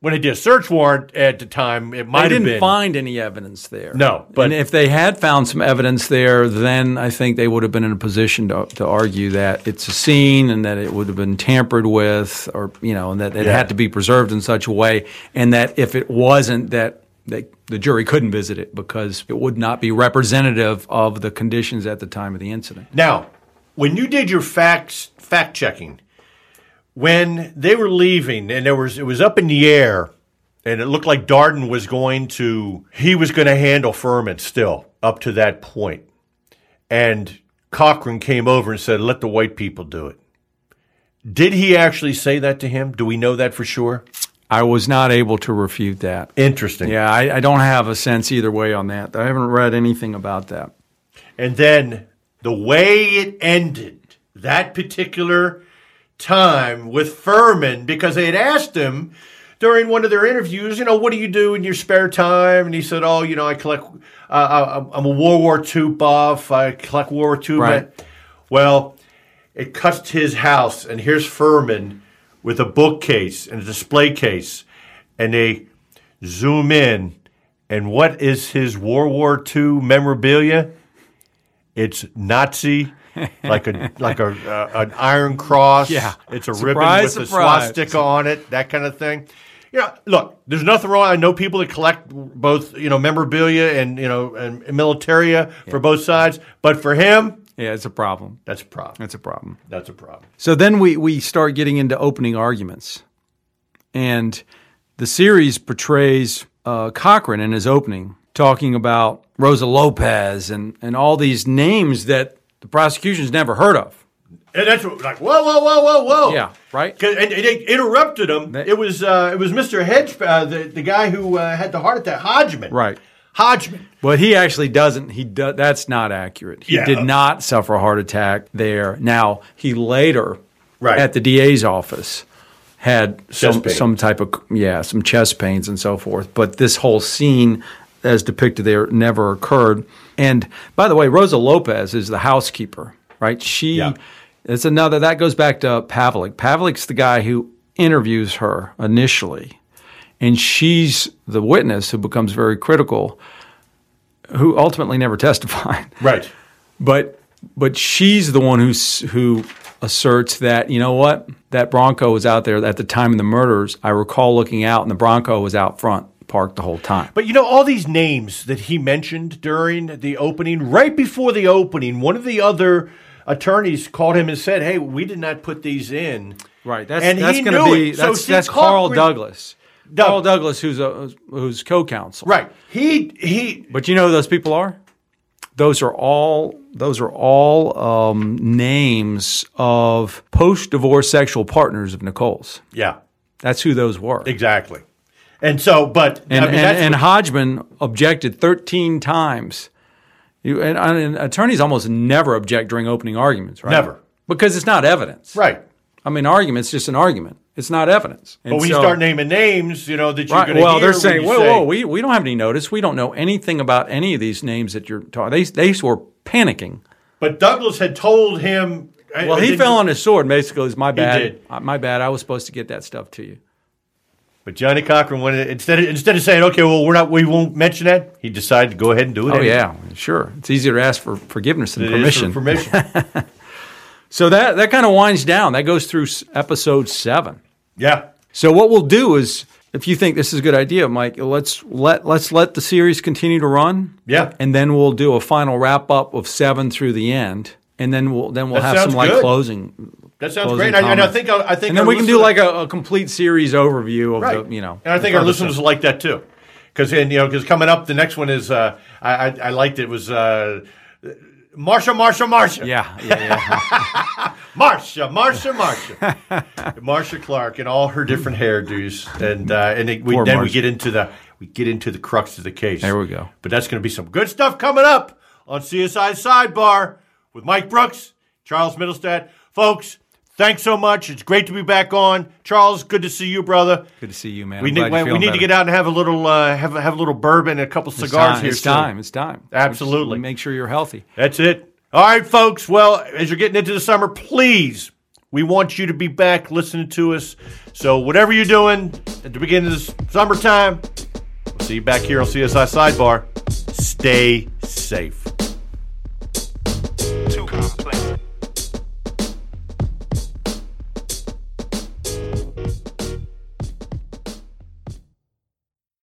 when they did a search warrant at the time, it might
they
have
didn't find any evidence there.
No, but-
and if they had found some evidence there, then I think they would have been in a position to, to argue that it's a scene and that it would have been tampered with, or you know, and that it
Yeah.
had to be preserved in such a way, and that if it wasn't, that they, the jury couldn't visit it because it would not be representative of the conditions at the time of the incident.
Now, when you did your facts fact checking, when they were leaving and there was it was up in the air and it looked like Darden was going to he was going to handle Fuhrman still up to that. And Cochran came over and said, "Let the white people do it." Did he actually say that to him? Do we know that for sure?
I was not able to refute that.
Interesting.
Yeah, I, I don't have a sense either way on that. I haven't read anything about that.
And then the way it ended, that particular time with Fuhrman, because they had asked him during one of their interviews, you know, what do you do in your spare time? And he said, oh, you know, I collect, uh, I- I'm a World War II buff. I collect World War II.
Right.
men." Well, it cuts to his house, and here's Fuhrman with a bookcase and a display case, and they zoom in, and what is his World War II memorabilia? It's Nazi, like a like a uh, an iron cross.
Yeah.
it's a
Surprise,
ribbon with
surprise.
a swastika on it, that kind of thing. You know, look, there's nothing wrong. I know people that collect both, you know, memorabilia and you know and militaria for both sides, but for him,
Yeah, it's a problem.
that's a problem.
That's a problem.
That's a problem.
So then we, we start getting into opening arguments. And the series portrays uh, Cochran in his opening talking about Rosa Lopez and, and all these names that the prosecution's never heard of.
And that's what, like whoa, whoa, whoa, whoa, whoa.
Yeah, right.
And, and they interrupted him.
That-
it was uh, it was Mr. Hedge, uh, the the guy who uh, had the heart attack, Hodgman.
Right.
Hodgman.
But he actually doesn't. He do, That's not accurate. He
Yeah.
did not suffer a heart attack there. Now he later,
Right.
at the DA's office, had some
pain.
some type of yeah some chest pains and so forth. But this whole scene, as depicted there, never occurred. And by the way, Rosa Lopez is the housekeeper, right? She.
Yeah.
It's another that goes back to Pavelic. Pavelic's the guy who interviews her initially, and she's the witness who becomes very critical who ultimately never testified.
Right.
But but she's the one who's who asserts that you know what that Bronco was out there at the time of the murders. I recall looking out, and the Bronco was out front, parked the whole time.
But you know, all these names that he mentioned during the opening, right before the opening, one of the other attorneys called him and said, "Hey, we did not put these in."
Right. That's
And
that's
he
going to
knew
be
it. So
that's
see,
that's Carl
Cochran-
Douglas.
Doug-
Carl Douglas, who's a who's co-counsel.
Right. He he.
But you know who those people are? Those are all those are all um, names of post-divorce sexual partners of Nicole's.
Yeah.
That's who those were.
Exactly. And so, but
And,
I mean,
and, and Hodgman objected 13 times. You, and, and attorneys almost never object during opening arguments, right?
Never.
Because it's not evidence.
right.
I mean, argument's just an argument. It's not evidence. And
But when you start naming names, you know that you're
Right.
going to
Well, they're saying, whoa,
say-
whoa, we, we don't have any notice. We don't know anything about any of these names that you're talking. They, they were panicking.
But Douglas had told him.
Well, he fell on his sword. Basically, it's my bad.
did.
My bad. I was supposed to get that stuff to you.
But Johnnie Cochran, instead of, instead of saying, "Okay, well, we're not, we won't mention that," he decided to go ahead and do it.
Oh
anyway.
yeah, sure. It's easier to ask for forgiveness than
It is for
permission.
permission.
So that that kind of winds down. That goes through episode seven.
yeah.
So what we'll do is, if you think this is a good idea, Mike, let's let let's let the series continue to run.
Yeah.
and then we'll do a final wrap up of seven through the end, and then we'll then we'll
That
have some like
good.
closing.
That sounds great. And I, and I think I think
And then we can do like a, a complete series overview of
right.
the you know.
And I think our listeners will like that too, because and you know because coming up the next one is uh, I, I I liked it was uh, Marcia Marcia Marcia
Yeah, yeah, yeah.
Marcia Marcia Marcia Marcia Clark and all her different hairdos and uh, and it, we,
Poor
then we get into the we get into the crux of the case.
There we go.
But that's going to be some good stuff coming up on CSI Sidebar with Mike Brooks, Charles Middlestad. Folks, thanks so much. It's great to be back on. Charles, good to see you, brother.
Good to see you, man.
We
I'm
need we need to get out and have a little uh, have a- have a little bourbon and a couple
It's
cigars
time.
here.
It's
soon.
time. It's time.
Absolutely.
Make sure you're healthy.
That's it. All right, folks. Well, as you're getting into the summer, please, We want you to be back listening to us. So, whatever you're doing at the beginning of this summertime, we'll see you back here on CSI Sidebar. Stay safe.